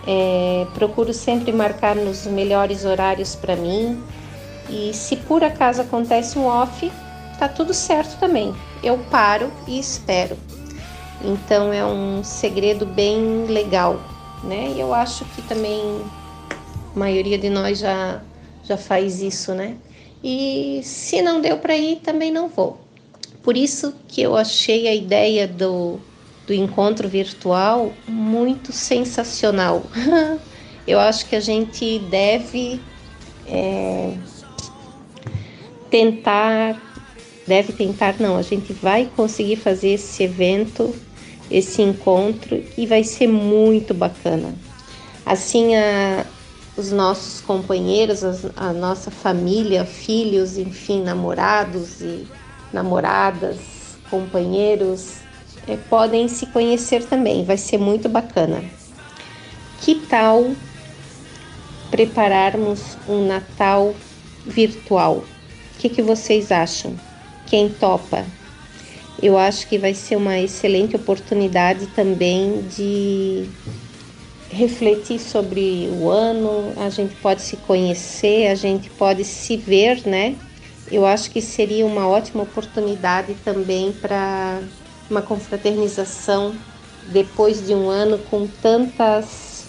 É, procuro sempre marcar nos melhores horários para mim. E se por acaso acontece um off, tá tudo certo também. Eu paro e espero. Então é um segredo bem legal, né? E eu acho que também a maioria de nós já já faz isso, né? E se não deu para ir, também não vou. Por isso que eu achei a ideia do, do encontro virtual muito sensacional. eu acho que a gente deve é, tentar deve tentar, não, a gente vai conseguir fazer esse evento, esse encontro e vai ser muito bacana. Assim, a, os nossos companheiros, a, a nossa família, filhos, enfim, namorados e namoradas, companheiros, é, podem se conhecer também, vai ser muito bacana. Que tal prepararmos um Natal virtual? O que, que vocês acham? Quem topa. Eu acho que vai ser uma excelente oportunidade também de refletir sobre o ano, a gente pode se conhecer, a gente pode se ver, né? Eu acho que seria uma ótima oportunidade também para uma confraternização depois de um ano com tantas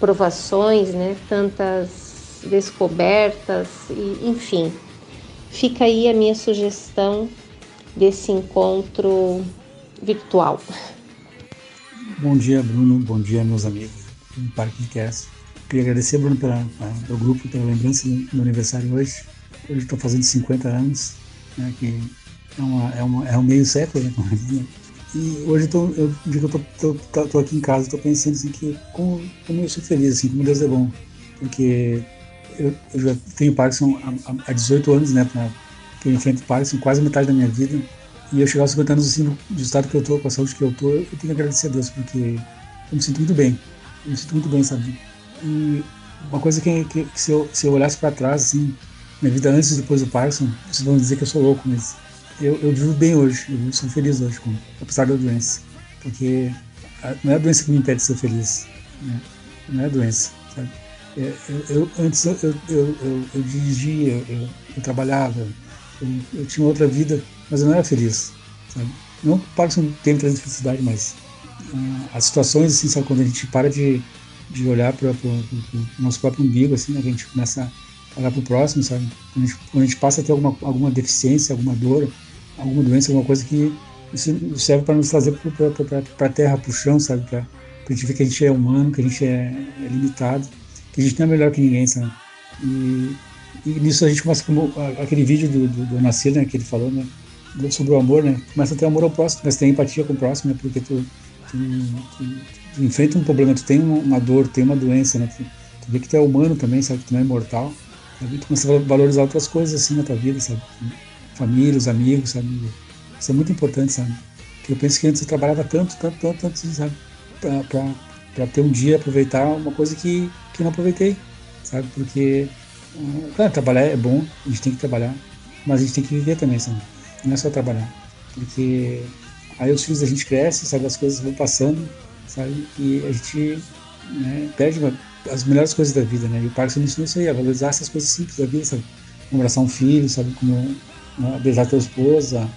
provações, né? Tantas descobertas e enfim, Fica aí a minha sugestão desse encontro virtual. Bom dia, Bruno. Bom dia, meus amigos do Parkcast. Queria agradecer, Bruno, pela, pelo grupo, pela lembrança do meu aniversário hoje. Hoje estou fazendo 50 anos, né, que é, uma, é, uma, é um meio século, né? E hoje eu, tô, eu digo que tô, aqui em casa, estou pensando assim que como, como eu sou feliz, assim, como Deus é bom. Porque eu, eu já tenho Parkinson há, há 18 anos, né? Pra, que eu enfrento Parkinson quase metade da minha vida. E eu chegar aos 50 anos assim, do estado que eu tô, com a saúde que eu tô, eu tenho que agradecer a Deus, porque eu me sinto muito bem. Eu me sinto muito bem, sabe? E uma coisa que, que, que se, eu, se eu olhasse para trás, assim, minha vida antes e depois do Parkinson, vocês vão dizer que eu sou louco, mas eu, eu vivo bem hoje, eu sou feliz hoje, com, apesar da doença. Porque a, não é a doença que me impede de ser feliz, né? não é a doença, sabe? É, eu, eu, antes eu, eu, eu, dirigia, eu, trabalhava, eu, tinha outra vida, mas eu não era feliz. Sabe? Não que Parkinson tenha trazido felicidade, mas uh, as situações, assim, sabe, quando a gente para de, de olhar para o nosso próprio umbigo, assim, né, a gente começa olhar para o próximo, sabe? Quando a, gente, quando a gente passa a ter alguma, alguma deficiência, alguma dor, alguma doença, alguma coisa que isso serve para nos trazer para a terra, para o chão, sabe? Para a gente ver que a gente é humano, que a gente é, é, limitado, que a gente não é melhor que ninguém, sabe? E, e nisso a gente começa como aquele vídeo do, do, do né, que ele falou, né? Sobre o amor, né? Começa a ter amor ao próximo, a ter empatia com o próximo, né? Porque tu, tu, tu, tu enfrenta um problema, tu tem uma, dor, tem uma doença, né? Tu, tu vê que tu é humano também, sabe? Que tu não é imortal. Sabe? Tu começa a valorizar outras coisas assim na tua vida, sabe? Família, os amigos, sabe? Isso é muito importante, sabe? Porque eu penso que antes eu trabalhava tanto, tanto, tanto, tanto sabe? Pra, pra, pra ter um dia, aproveitar uma coisa que, que não aproveitei, sabe? Porque, claro, trabalhar é bom, a gente tem que trabalhar, mas a gente tem que viver também, sabe? Não é só trabalhar. Porque aí os filhos da gente crescem, sabe? As coisas vão passando, sabe? E a gente né, perde uma, as melhores coisas da vida, né? E o Parkinson me ensinou isso aí, a valorizar essas coisas simples da vida, sabe? Como abraçar um filho, sabe? Como né, beijar tua esposa.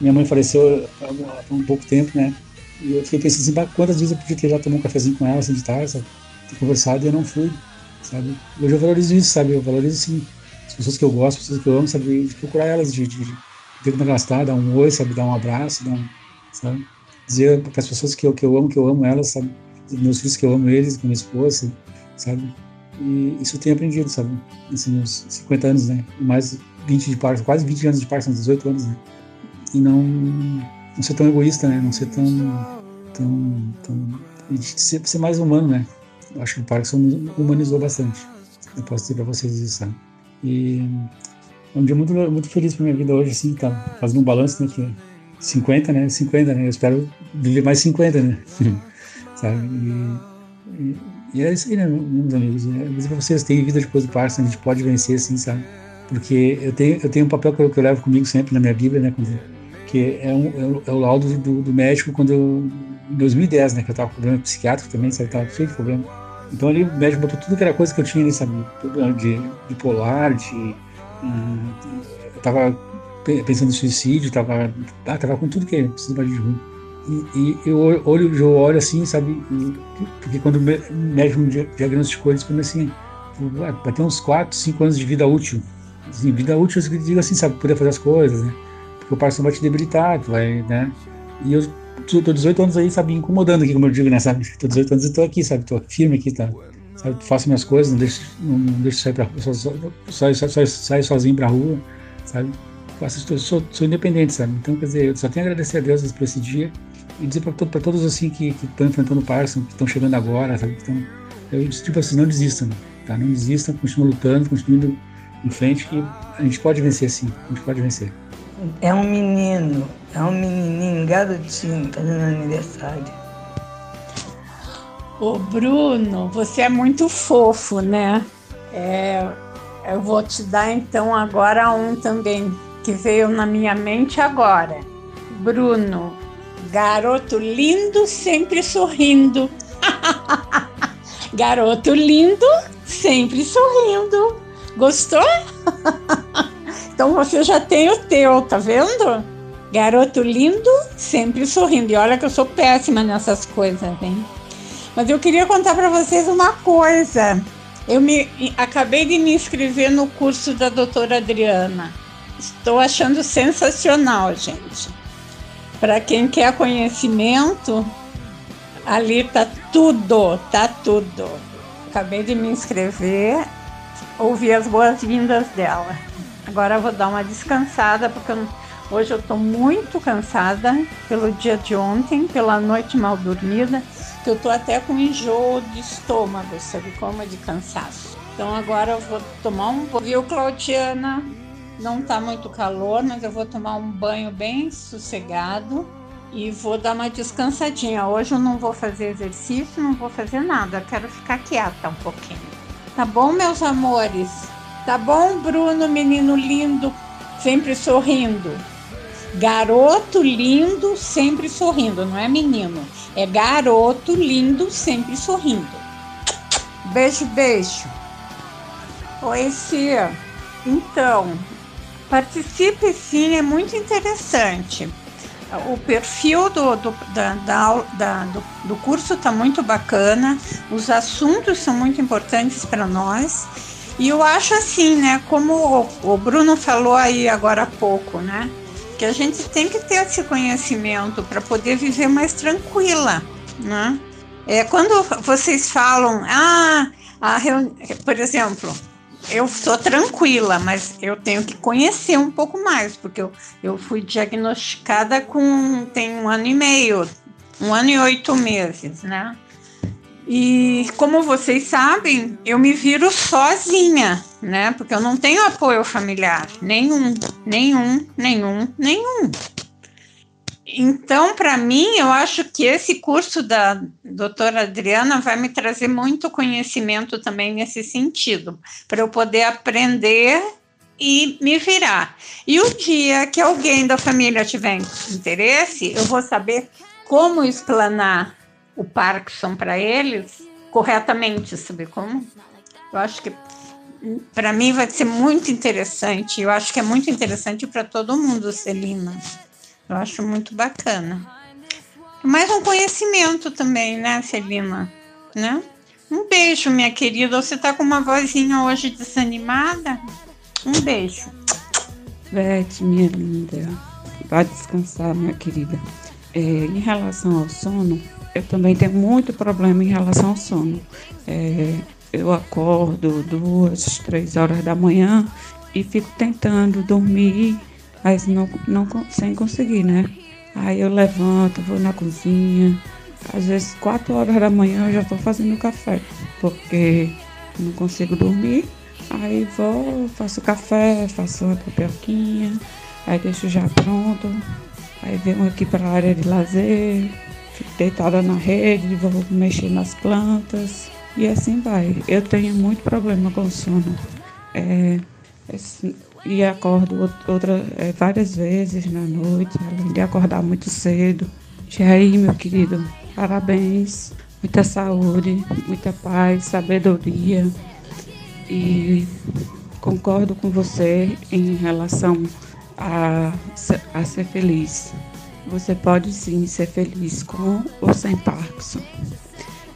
Minha mãe faleceu há um pouco tempo, né? E eu fiquei pensando assim, quantas vezes eu podia ter já tomado um cafezinho com ela, assim, de tarde, sabe? Conversado e eu não fui, sabe? Hoje eu valorizo isso, sabe? Eu valorizo, assim, as pessoas que eu gosto, as pessoas que eu amo, sabe? De procurar elas, de, de, de como elas estão, dar um oi, sabe? Dar um abraço, dar um, sabe? Dizer para as pessoas que eu, que eu amo, que eu amo elas, sabe? meus filhos que eu amo eles, com minha esposa, sabe? E isso eu tenho aprendido, sabe? Nesses meus 50 anos, né? Mais 20 de Parkinson, quase 20 anos de Parkinson, 18 anos, né? E não, não ser tão egoísta, né? Não ser tão. tão, tão ser, ser mais humano, né? Eu acho que o Parkinson humanizou bastante. Eu posso dizer para vocês isso, sabe? E é um dia muito, muito feliz pra minha vida hoje, assim, tá fazendo um balanço, né? Que 50, né? 50, né? Eu espero viver mais 50, né? sabe? E, e, e, é isso aí, né, meus amigos? É, dizer pra vocês, tem vida depois do Parkinson, a gente pode vencer, assim, sabe? Porque eu tenho, eu tenho um papel que eu, que eu levo comigo sempre na minha Bíblia, né? Quando, que é, um, é, o, é o laudo do, do, médico quando eu, em 2010, né? Que eu tava com problema psiquiátrico também, sabe? Tava cheio de problema. Então o médico botou tudo que era coisa que eu tinha ali, sabe? De bipolar, de. Uh, eu tava pensando em suicídio, tava, ah, tava com tudo que precisava de ruim. E, e eu olho, eu olho assim, sabe? Porque quando o médico diagnosticou, eles para assim, vai ter uns 4, 5 anos de vida útil. Assim, vida útil, eu digo assim, sabe? Poder fazer as coisas, né? Porque o parceiro vai te debilitar, vai, né? E eu tô 18 anos aí, sabe? Incomodando aqui, como eu digo, né? Sabe? Tô 18 anos e tô aqui, sabe? Tô firme aqui, tá? Sabe? Faço minhas coisas, não deixo, não, não deixo sair pra rua, saio, saio, saio sozinho pra rua, sabe? Faço, sou, sou independente, sabe? Então, quer dizer, eu só tenho a agradecer a Deus por esse dia e dizer para todos assim que estão enfrentando o Parkinson, que estão chegando agora, sabe? Então, eu tipo assim, não desistam, tá? Não desistam, continuem lutando, continuem em frente que a gente pode vencer sim, a gente pode vencer. É um menino, é um menininho, garotinho, fazendo aniversário. Ô Bruno, você é muito fofo, né? É, eu vou te dar então agora um também que veio na minha mente agora. Bruno, Garoto lindo, sempre sorrindo. Garoto lindo, sempre sorrindo. Gostou? então você já tem o teu, tá vendo? Garoto lindo, sempre sorrindo. E olha que eu sou péssima nessas coisas, hein? Mas eu queria contar para vocês uma coisa. Eu me acabei de me inscrever no curso da doutora Adriana. Estou achando sensacional, gente. Para quem quer conhecimento, ali tá tudo, tá tudo. Acabei de me inscrever, ouvi as boas-vindas dela. Agora eu vou dar uma descansada, porque eu, hoje eu estou muito cansada pelo dia de ontem, pela noite mal dormida, que eu estou até com enjoo de estômago, sabe como de cansaço. Então agora eu vou tomar um... Viu, Claudiana? Não tá muito calor, mas eu vou tomar um banho bem sossegado e vou dar uma descansadinha. Hoje eu não vou fazer exercício, não vou fazer nada, quero ficar quieta um pouquinho. Tá bom, meus amores? Tá bom, Bruno, menino lindo, sempre sorrindo. Garoto lindo, sempre sorrindo, não é menino. É garoto lindo, sempre sorrindo. Beijo, beijo. Oi, Cia. Então, Participe sim, é muito interessante. O perfil do, do, da, da, do, do curso está muito bacana, os assuntos são muito importantes para nós E eu acho assim, né? Como o Bruno falou aí agora há pouco, né? Que a gente tem que ter esse conhecimento para poder viver mais tranquila, né? É, quando vocês falam, ah, a reuni... por exemplo, eu sou tranquila, mas eu tenho que conhecer um pouco mais, porque eu, eu fui diagnosticada com tem um ano e meio, um ano e oito meses, né? E como vocês sabem, eu me viro sozinha, né? Porque eu não tenho apoio familiar, nenhum, nenhum, nenhum, nenhum. Então, para mim, eu acho que esse curso da doutora Adriana vai me trazer muito conhecimento também nesse sentido, para eu poder aprender e me virar. E o dia que alguém da família tiver interesse, eu vou saber como explanar o Parkinson para eles corretamente, sabe como? Eu acho que para mim vai ser muito interessante. Eu acho que é muito interessante para todo mundo, Celina. Eu acho muito bacana. Mais um conhecimento também, né, Celina? Né? Um beijo, minha querida. Você tá com uma vozinha hoje desanimada? Um beijo. Beth, minha linda. Vai descansar, minha querida. É, em relação ao sono, eu também tenho muito problema em relação ao sono. É, eu acordo duas, três horas da manhã e fico tentando dormir, mas não, não sem conseguir, né? Aí eu levanto, vou na cozinha. Às vezes, quatro horas da manhã eu já estou fazendo café, porque não consigo dormir. Aí vou, faço café, faço uma tapioquinha, aí deixo já pronto. Aí venho aqui para a área de lazer, fico deitada na rede, vou mexer nas plantas e assim vai. Eu tenho muito problema com sono. É, e acordo outra, é, várias vezes na noite, além de acordar muito cedo. Jair, meu querido, parabéns. Muita saúde, muita paz, sabedoria. E concordo com você em relação a, a ser feliz. Você pode sim ser feliz com ou sem Parkinson.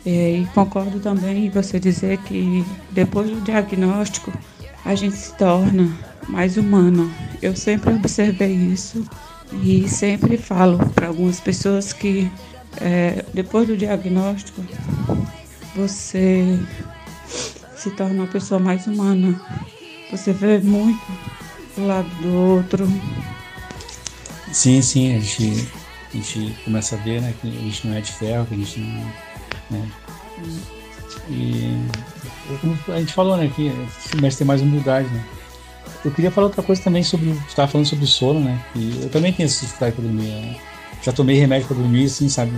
E concordo também em você dizer que depois do diagnóstico a gente se torna mais humano. Eu sempre observei isso e sempre falo para algumas pessoas que é, depois do diagnóstico você se torna uma pessoa mais humana. Você vê muito do lado do outro. Sim, sim, a gente, a gente começa a ver né, que a gente não é de ferro, que a gente não. Né, e como a gente falou, né, que a ter mais humildade, né? Eu queria falar outra coisa também sobre. Você estava falando sobre sono, né? E eu também tenho esse dificuldade para dormir. Né? Já tomei remédio para dormir, assim, sabe?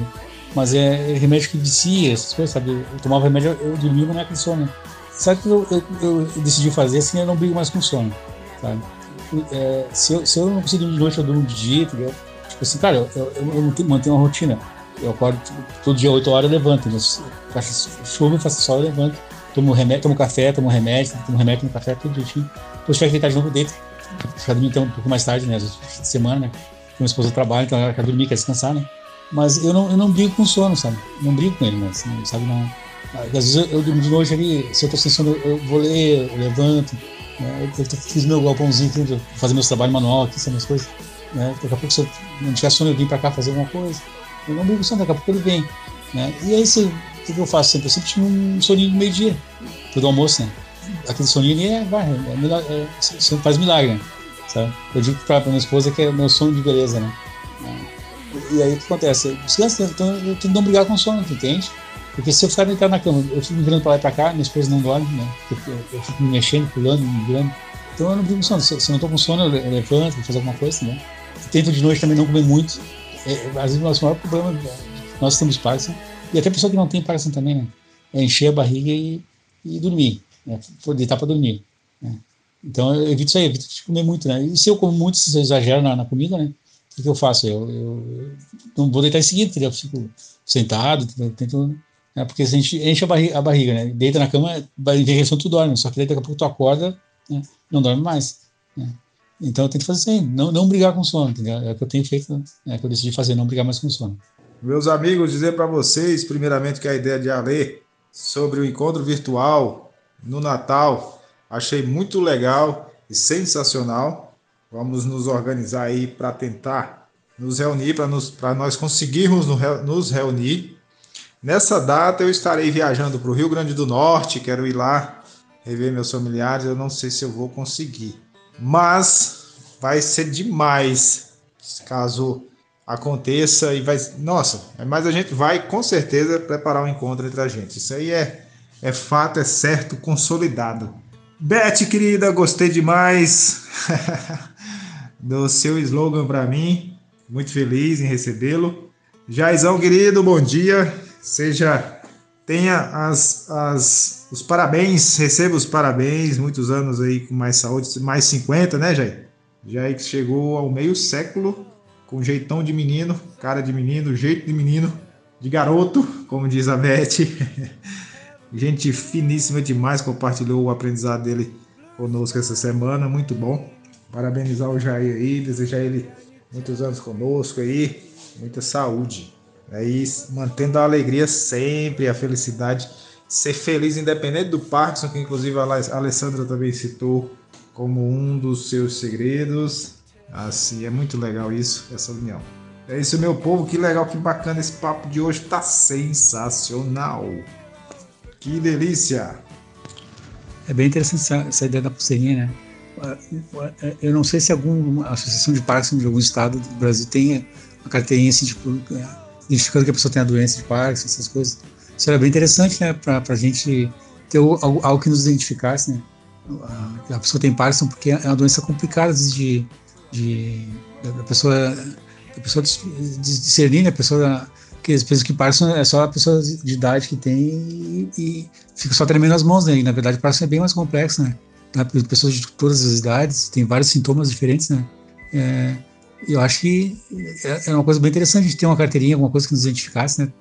Mas é remédio que vicia, essas coisas, sabe? Eu tomava remédio, eu dormia, mas não é aquele sono. Sabe que eu, eu, eu, decidi fazer assim? Eu não brigo mais com sono, sabe? É, se, eu, se eu não conseguir de noite, eu durmo de dia, entendeu? Tipo assim, cara, eu, eu, eu mantenho uma rotina. Eu acordo todo dia 8 horas, eu levanto. Faço chuva, faço sol, eu levanto. Tomo remédio, tomo café, tomo remédio, tomo remédio, tomo café, tudo direitinho. Depois tiver que deitar de novo, deito. Ficar dormindo então, um pouco mais tarde, né? De semana, né? Minha esposa trabalha, então ela quer dormir, quer descansar, né? Mas eu não, eu não brigo com sono, sabe? Não brigo com ele, né? Assim, sabe? Não, às vezes eu, eu durmo de noite ali, se eu tô sem sono, eu vou ler, eu levanto, né? Eu, fiz meu galpãozinho aqui, fazer meus trabalhos manual aqui, essas coisas. Né? Daqui a pouco, se eu não tiver sono, eu vim para cá fazer alguma coisa. Eu não brigo sono, daqui a pouco ele vem. Né? E aí, o que eu faço sempre? Eu sempre tinha um soninho no meio-dia, do almoço, né? Aquele soninho ali é, vai, é, é, é, faz milagre, né? Sabe? Eu digo para minha esposa que é meu sono de beleza, né? E aí o que acontece? Descansa, então eu tenho que não brigar com sono, entende? Porque se eu ficar deitado na cama, eu fico me virando pra lá e pra cá, minha esposa não dorme, né? Eu, eu fico me mexendo, pulando, me virando. Então eu não brigo com sono. Se, eu não tô com sono, eu levanto, vou fazer alguma coisa, né? Tento de noite também não comer muito. É, às vezes o nosso maior problema, nós temos Parkinson, e até pessoa que não tem Parkinson também, né? É encher a barriga e, e dormir, né? deitar para dormir. Né? Então eu evito isso aí, evito de comer muito, né? E se eu como muito, se eu exagero na, na comida, né? O que, que eu faço? Eu, eu, não vou deitar em seguida, entendeu? Eu fico sentado, tento né? Porque a gente enche a barriga, a barriga, né? Deita na cama, vai envelhecendo, tu dorme. Só que daqui a pouco tu acorda, né? não dorme mais. Né? Então eu tento fazer aí, não, não brigar com sono, entendeu? É o que eu tenho feito, é o que eu decidi fazer, não brigar mais com sono. Meus amigos, dizer para vocês, primeiramente, que a ideia de Ale sobre o encontro virtual no Natal Achei muito legal e sensacional. Vamos nos organizar aí para tentar nos reunir, para nós conseguirmos nos reunir. Nessa data eu estarei viajando para o Rio Grande do Norte, quero ir lá rever meus familiares. Eu não sei se eu vou conseguir, mas vai ser demais caso aconteça e vai. Nossa, mas a gente vai com certeza preparar um encontro entre a gente. Isso aí é, é fato, é certo, consolidado. Beth, querida, gostei demais do seu slogan para mim. Muito feliz em recebê-lo. Jaizão, querido, bom dia. Seja, tenha as, as, os parabéns, receba os parabéns. Muitos anos aí com mais saúde, mais 50, né, Jair? Jair que chegou ao meio século com jeitão de menino, cara de menino, jeito de menino, de garoto, como diz a Beth. Gente finíssima demais, compartilhou o aprendizado dele conosco essa semana, muito bom. Parabenizar o Jair aí, desejar ele muitos anos conosco aí, muita saúde. Aí, mantendo a alegria sempre, a felicidade, ser feliz independente do Parkinson, que inclusive a Alessandra também citou como um dos seus segredos. Assim, é muito legal isso, essa união. É isso, meu povo, que legal, que bacana esse papo de hoje, tá sensacional. Que delícia! É bem interessante essa, essa ideia da pulseirinha, né? Eu não sei se alguma associação de Parkinson de algum estado do Brasil tem uma carteirinha assim, tipo, identificando que a pessoa tem a doença de Parkinson, essas coisas. Isso era bem interessante, né, pra, pra gente ter algo, algo que nos identificasse, né? A pessoa tem Parkinson porque é uma doença complicada de, de da pessoa da pessoa discernir, né? A pessoa que eles pensam que Parkinson é só a pessoa de idade que tem e, e fica só tremendo as mãos, né? E na verdade Parkinson é bem mais complexo, né? Pessoas de todas as idades, tem vários sintomas diferentes, né? É, eu acho que é, é uma coisa bem interessante gente ter uma carteirinha, alguma coisa que nos identificasse, né?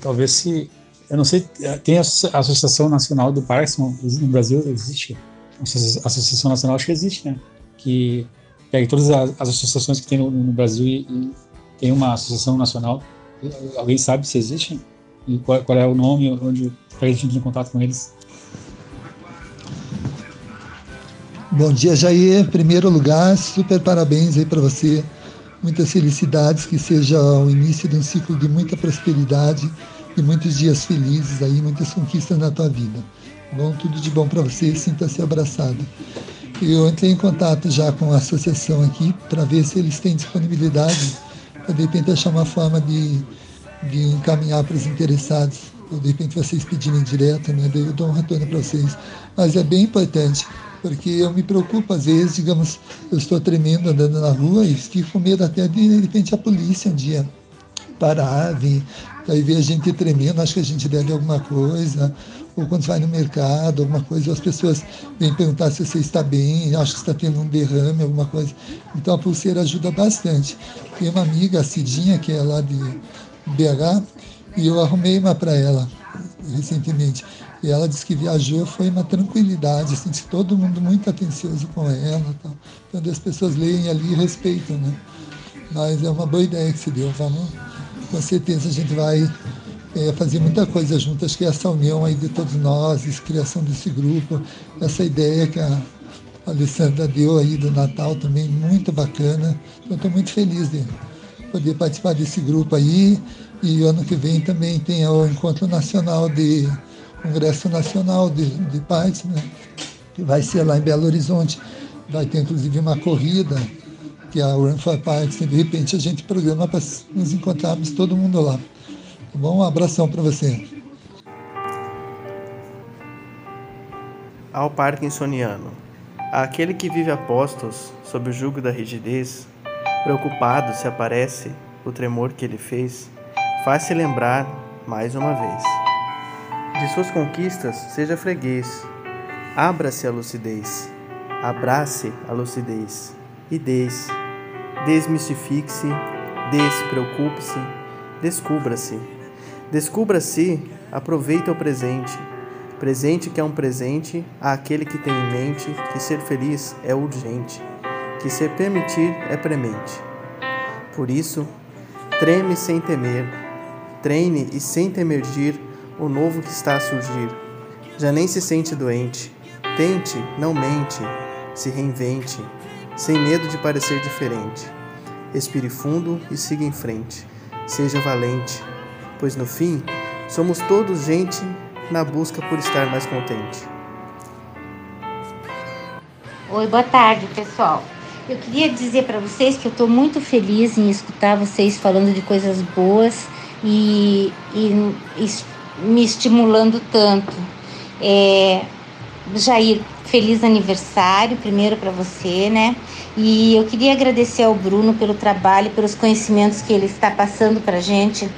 Talvez se. Eu não sei, tem a Associação Nacional do Parkinson no Brasil, existe? A Associação Nacional acho que existe, né? Que pega todas as, as associações que tem no, no Brasil e, e tem uma associação nacional Alguém sabe se existem? E qual, qual é o nome, onde a gente entrar em contato com eles? Bom dia, Jair. Primeiro lugar, super parabéns aí para você. Muitas felicidades, que seja o início de um ciclo de muita prosperidade e muitos dias felizes aí, muitas conquistas na tua vida. Bom, tudo de bom para você, sinta-se abraçado. Eu entrei em contato já com a associação aqui para ver se eles têm disponibilidade de repente achar uma forma de, de encaminhar para os interessados, ou de repente vocês pedirem direto, né? Daí eu dou um retorno para vocês. Mas é bem importante, porque eu me preocupo às vezes, digamos, eu estou tremendo andando na rua e fico com medo até de, de repente a polícia um dia parar, vir, aí ver a gente tremendo, acho que a gente deve alguma coisa, ou quando vai no mercado, alguma coisa, as pessoas vêm perguntar se você está bem, acho que está tendo um derrame, alguma coisa. Então a pulseira ajuda bastante. Tem uma amiga, a Cidinha, que é lá de BH, e eu arrumei uma para ela recentemente. E ela disse que viajou, foi uma tranquilidade, assim, todo mundo muito atencioso com ela. Tal. Quando as pessoas leem ali, respeitam, né? Mas é uma boa ideia que se deu. Vamos, com certeza a gente vai é, fazer muita coisa juntas, que é essa união aí de todos nós, criação desse grupo, essa ideia que a Alessandra deu aí do Natal também, muito bacana. Então estou muito feliz de poder participar desse grupo aí. E ano que vem também tem o Encontro Nacional de Congresso Nacional de, de Paz, né? que vai ser lá em Belo Horizonte. Vai ter inclusive uma corrida, que é a Run for Parks, de repente a gente programa para nos encontrarmos todo mundo lá. Tá bom? Um abração para você. Ao Parkinsoniano. Aquele que vive a postos, sob o jugo da rigidez, preocupado se aparece o tremor que ele fez, faz-se lembrar mais uma vez. De suas conquistas, seja freguês, abra-se a lucidez, abrace a lucidez e des, desmistifique-se, despreocupe-se, descubra-se. Descubra-se, aproveita o presente. Presente que é um presente àquele que tem em mente que ser feliz é urgente, que ser permitir é premente. Por isso, treme sem temer, treine e sem temergir o novo que está a surgir. Já nem se sente doente, Tente, não mente, se reinvente, sem medo de parecer diferente. Respire fundo e siga em frente. Seja valente, pois no fim somos todos gente na busca por estar mais contente. Oi, boa tarde, pessoal. Eu queria dizer para vocês que eu estou muito feliz em escutar vocês falando de coisas boas e, e, me estimulando tanto. É, Jair, feliz aniversário, primeiro para você, né? E eu queria agradecer ao Bruno pelo trabalho, pelos conhecimentos que ele está passando para gente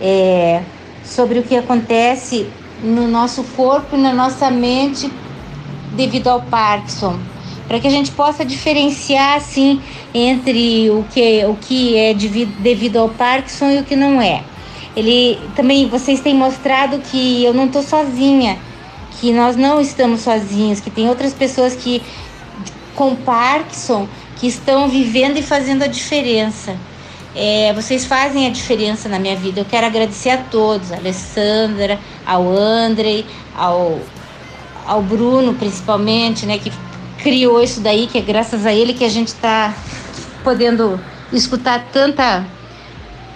é, sobre o que acontece no nosso corpo e na nossa mente devido ao Parkinson para que a gente possa diferenciar assim entre o que, o que é devido ao Parkinson e o que não é. Ele também vocês têm mostrado que eu não estou sozinha, que nós não estamos sozinhos, que tem outras pessoas que com Parkinson que estão vivendo e fazendo a diferença. É, vocês fazem a diferença na minha vida. Eu quero agradecer a todos, a Alessandra, ao Andrei, ao, ao Bruno principalmente, né, que criou isso daí, que é graças a ele que a gente está podendo escutar tanta,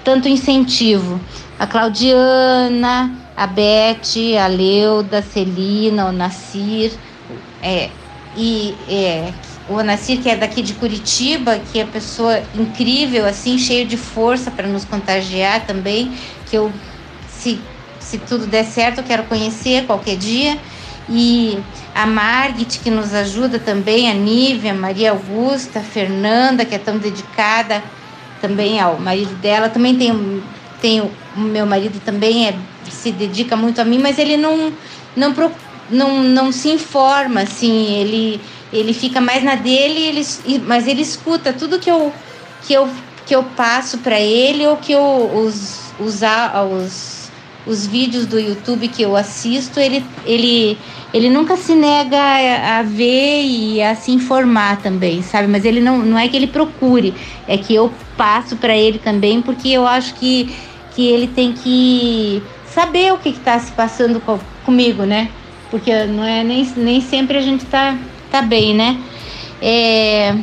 tanto incentivo. A Claudiana, a Beth, a Leuda, a Celina, o Nacir, é, e é, o Nacir, que é daqui de Curitiba, que é pessoa incrível, assim, cheio de força para nos contagiar também, que eu, se, se tudo der certo, eu quero conhecer qualquer dia. E a Margit, que nos ajuda também, a Nívia, Maria Augusta, a Fernanda, que é tão dedicada também ao marido dela. Também tem, tem o meu marido também é, se dedica muito a mim, mas ele não, não, não, não se informa, assim, ele, ele fica mais na dele, ele, mas ele escuta tudo que eu, que eu, que eu passo para ele ou que eu, os, os, os os vídeos do YouTube que eu assisto, ele, ele, ele nunca se nega a ver e a se informar também, sabe? Mas ele não, não é que ele procure, é que eu passo para ele também, porque eu acho que, que ele tem que saber o que está se passando com, comigo, né? Porque não é nem, nem sempre a gente tá, tá bem, né? É,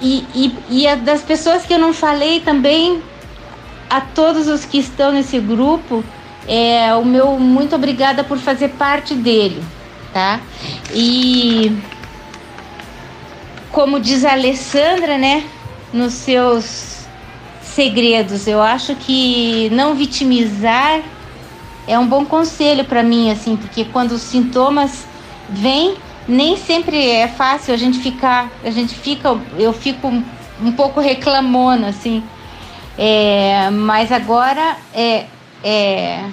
e, e, e das pessoas que eu não falei também, a todos os que estão nesse grupo, é, o meu muito obrigada por fazer parte dele, tá? E como diz a Alessandra, né, nos seus segredos, eu acho que não vitimizar é um bom conselho para mim, assim, porque quando os sintomas vêm, nem sempre é fácil a gente ficar, a gente fica, eu fico um pouco reclamona, assim, é, mas agora é, é,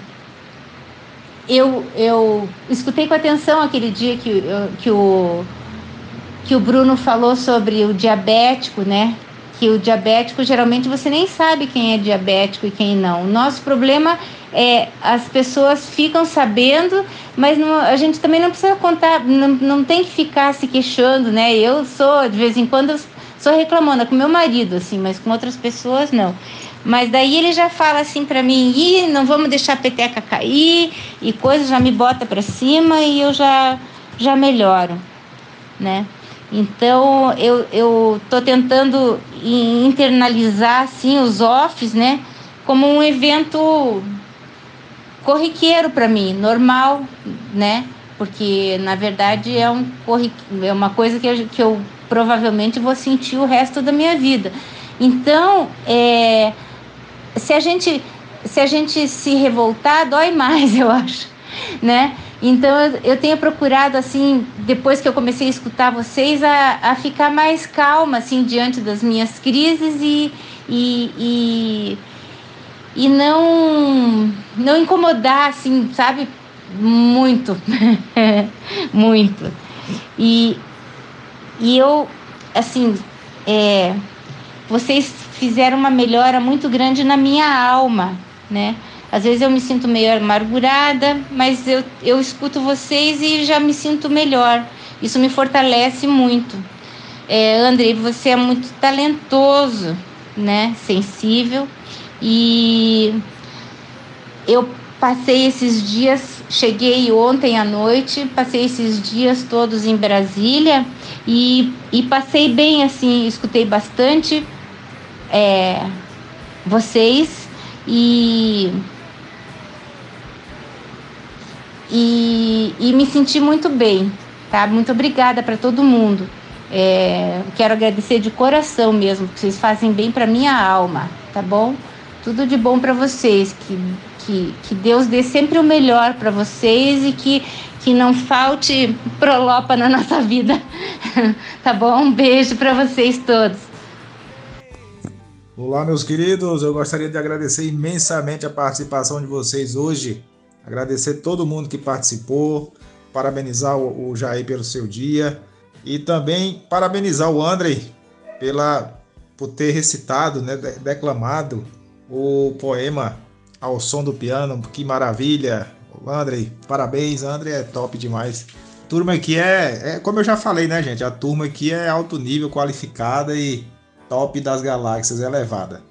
eu, eu escutei com atenção aquele dia que, que, o, que o Bruno falou sobre o diabético, né? Que o diabético geralmente você nem sabe quem é diabético e quem não. O nosso problema é as pessoas ficam sabendo, mas não, a gente também não precisa contar, não, não tem que ficar se queixando, né? Eu sou, de vez em quando, só reclamando com meu marido, assim, mas com outras pessoas não. Mas daí ele já fala assim para mim, Ih, não vamos deixar a peteca cair e coisa, já me bota para cima e eu já, já melhoro, né? Então eu, eu tô tentando internalizar assim os offs, né? Como um evento corriqueiro para mim, normal, né? Porque na verdade é, um é uma coisa que eu, que eu provavelmente vou sentir o resto da minha vida. Então, é, se a gente se a gente se revoltar, dói mais, eu acho, né? Então eu, eu tenho procurado assim, depois que eu comecei a escutar vocês, a, a ficar mais calma assim diante das minhas crises e, e, e, e não não incomodar assim, sabe? Muito, muito. E, e eu assim, é, vocês fizeram uma melhora muito grande na minha alma, né? Às vezes eu me sinto meio amargurada, mas eu, eu escuto vocês e já me sinto melhor. Isso me fortalece muito. É, Andrei, você é muito talentoso, né? Sensível. E eu passei esses dias cheguei ontem à noite, passei esses dias todos em Brasília e, e passei bem assim, escutei bastante é, vocês e, e, e me senti muito bem, tá? Muito obrigada para todo mundo. É, quero agradecer de coração mesmo, que vocês fazem bem para minha alma, tá bom? Tudo de bom para vocês, que, que, que Deus dê sempre o melhor para vocês e que, que não falte prolopa na nossa vida, tá bom? Um beijo para vocês todos. Olá, meus queridos. Eu gostaria de agradecer imensamente a participação de vocês hoje. Agradecer todo mundo que participou, parabenizar o Jair pelo seu dia e também parabenizar o André pela por ter recitado, né, declamado o poema ao som do piano. Que maravilha! André, parabéns, André é top demais. Turma aqui é, é, como eu já falei, né, gente? A turma aqui é alto nível, qualificada e top das galáxias, elevada.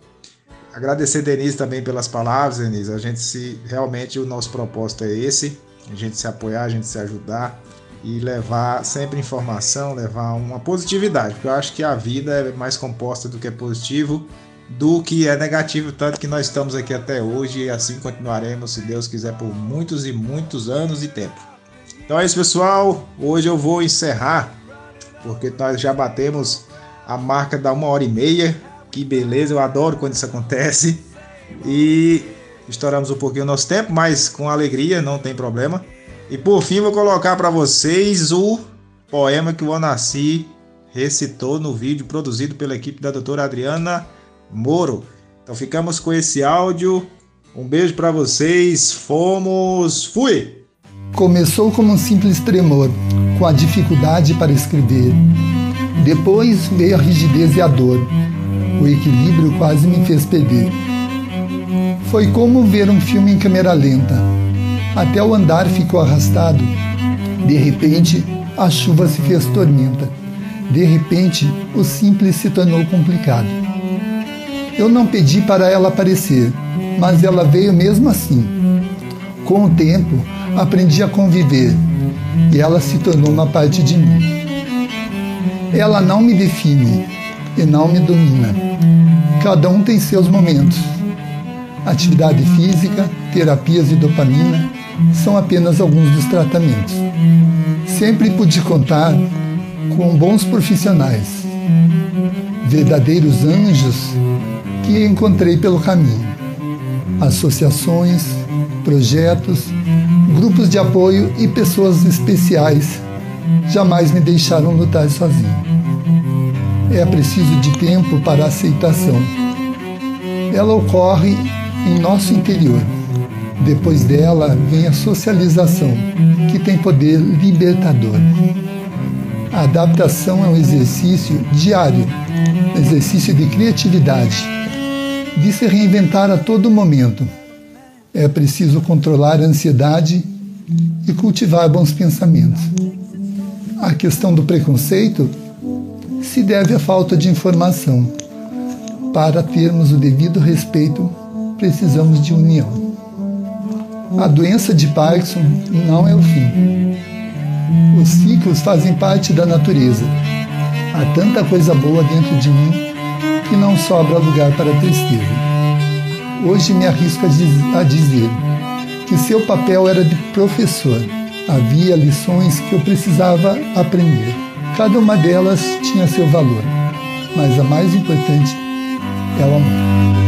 Agradecer Denise também pelas palavras, Denise. A gente se realmente o nosso propósito é esse, a gente se apoiar, a gente se ajudar e levar sempre informação, levar uma positividade, porque eu acho que a vida é mais composta do que é positivo, do que é negativo, tanto que nós estamos aqui até hoje e assim continuaremos, se Deus quiser, por muitos e muitos anos e tempo. Então é isso, pessoal. Hoje eu vou encerrar, porque nós já batemos a marca da uma hora e meia. Que beleza, eu adoro quando isso acontece. E estouramos um pouquinho o nosso tempo, mas com alegria, não tem problema. E por fim, vou colocar para vocês o poema que o Onassi recitou no vídeo produzido pela equipe da doutora Adriana Moro. Então ficamos com esse áudio. Um beijo para vocês. Fomos. Fui! Começou como um simples tremor, com a dificuldade para escrever. Depois veio a rigidez e a dor. O equilíbrio quase me fez perder. Foi como ver um filme em câmera lenta até o andar ficou arrastado. De repente, a chuva se fez tormenta. De repente, o simples se tornou complicado. Eu não pedi para ela aparecer, mas ela veio mesmo assim. Com o tempo, aprendi a conviver e ela se tornou uma parte de mim. Ela não me define e não me domina. Cada um tem seus momentos. Atividade física, terapias de dopamina, são apenas alguns dos tratamentos. Sempre pude contar com bons profissionais, verdadeiros anjos que encontrei pelo caminho. Associações, projetos, grupos de apoio e pessoas especiais jamais me deixaram lutar sozinho. É preciso de tempo para aceitação. Ela ocorre em nosso interior depois dela vem a socialização, que tem poder libertador. A adaptação é um exercício diário, um exercício de criatividade, de se reinventar a todo momento. É preciso controlar a ansiedade e cultivar bons pensamentos. A questão do preconceito se deve à falta de informação. Para termos o devido respeito, precisamos de união. A doença de Parkinson não é o fim. Os ciclos fazem parte da natureza. Há tanta coisa boa dentro de mim que não sobra lugar para tristeza. Hoje me arrisco a dizer que seu papel era de professor. Havia lições que eu precisava aprender. Cada uma delas tinha seu valor, mas a mais importante é o amor.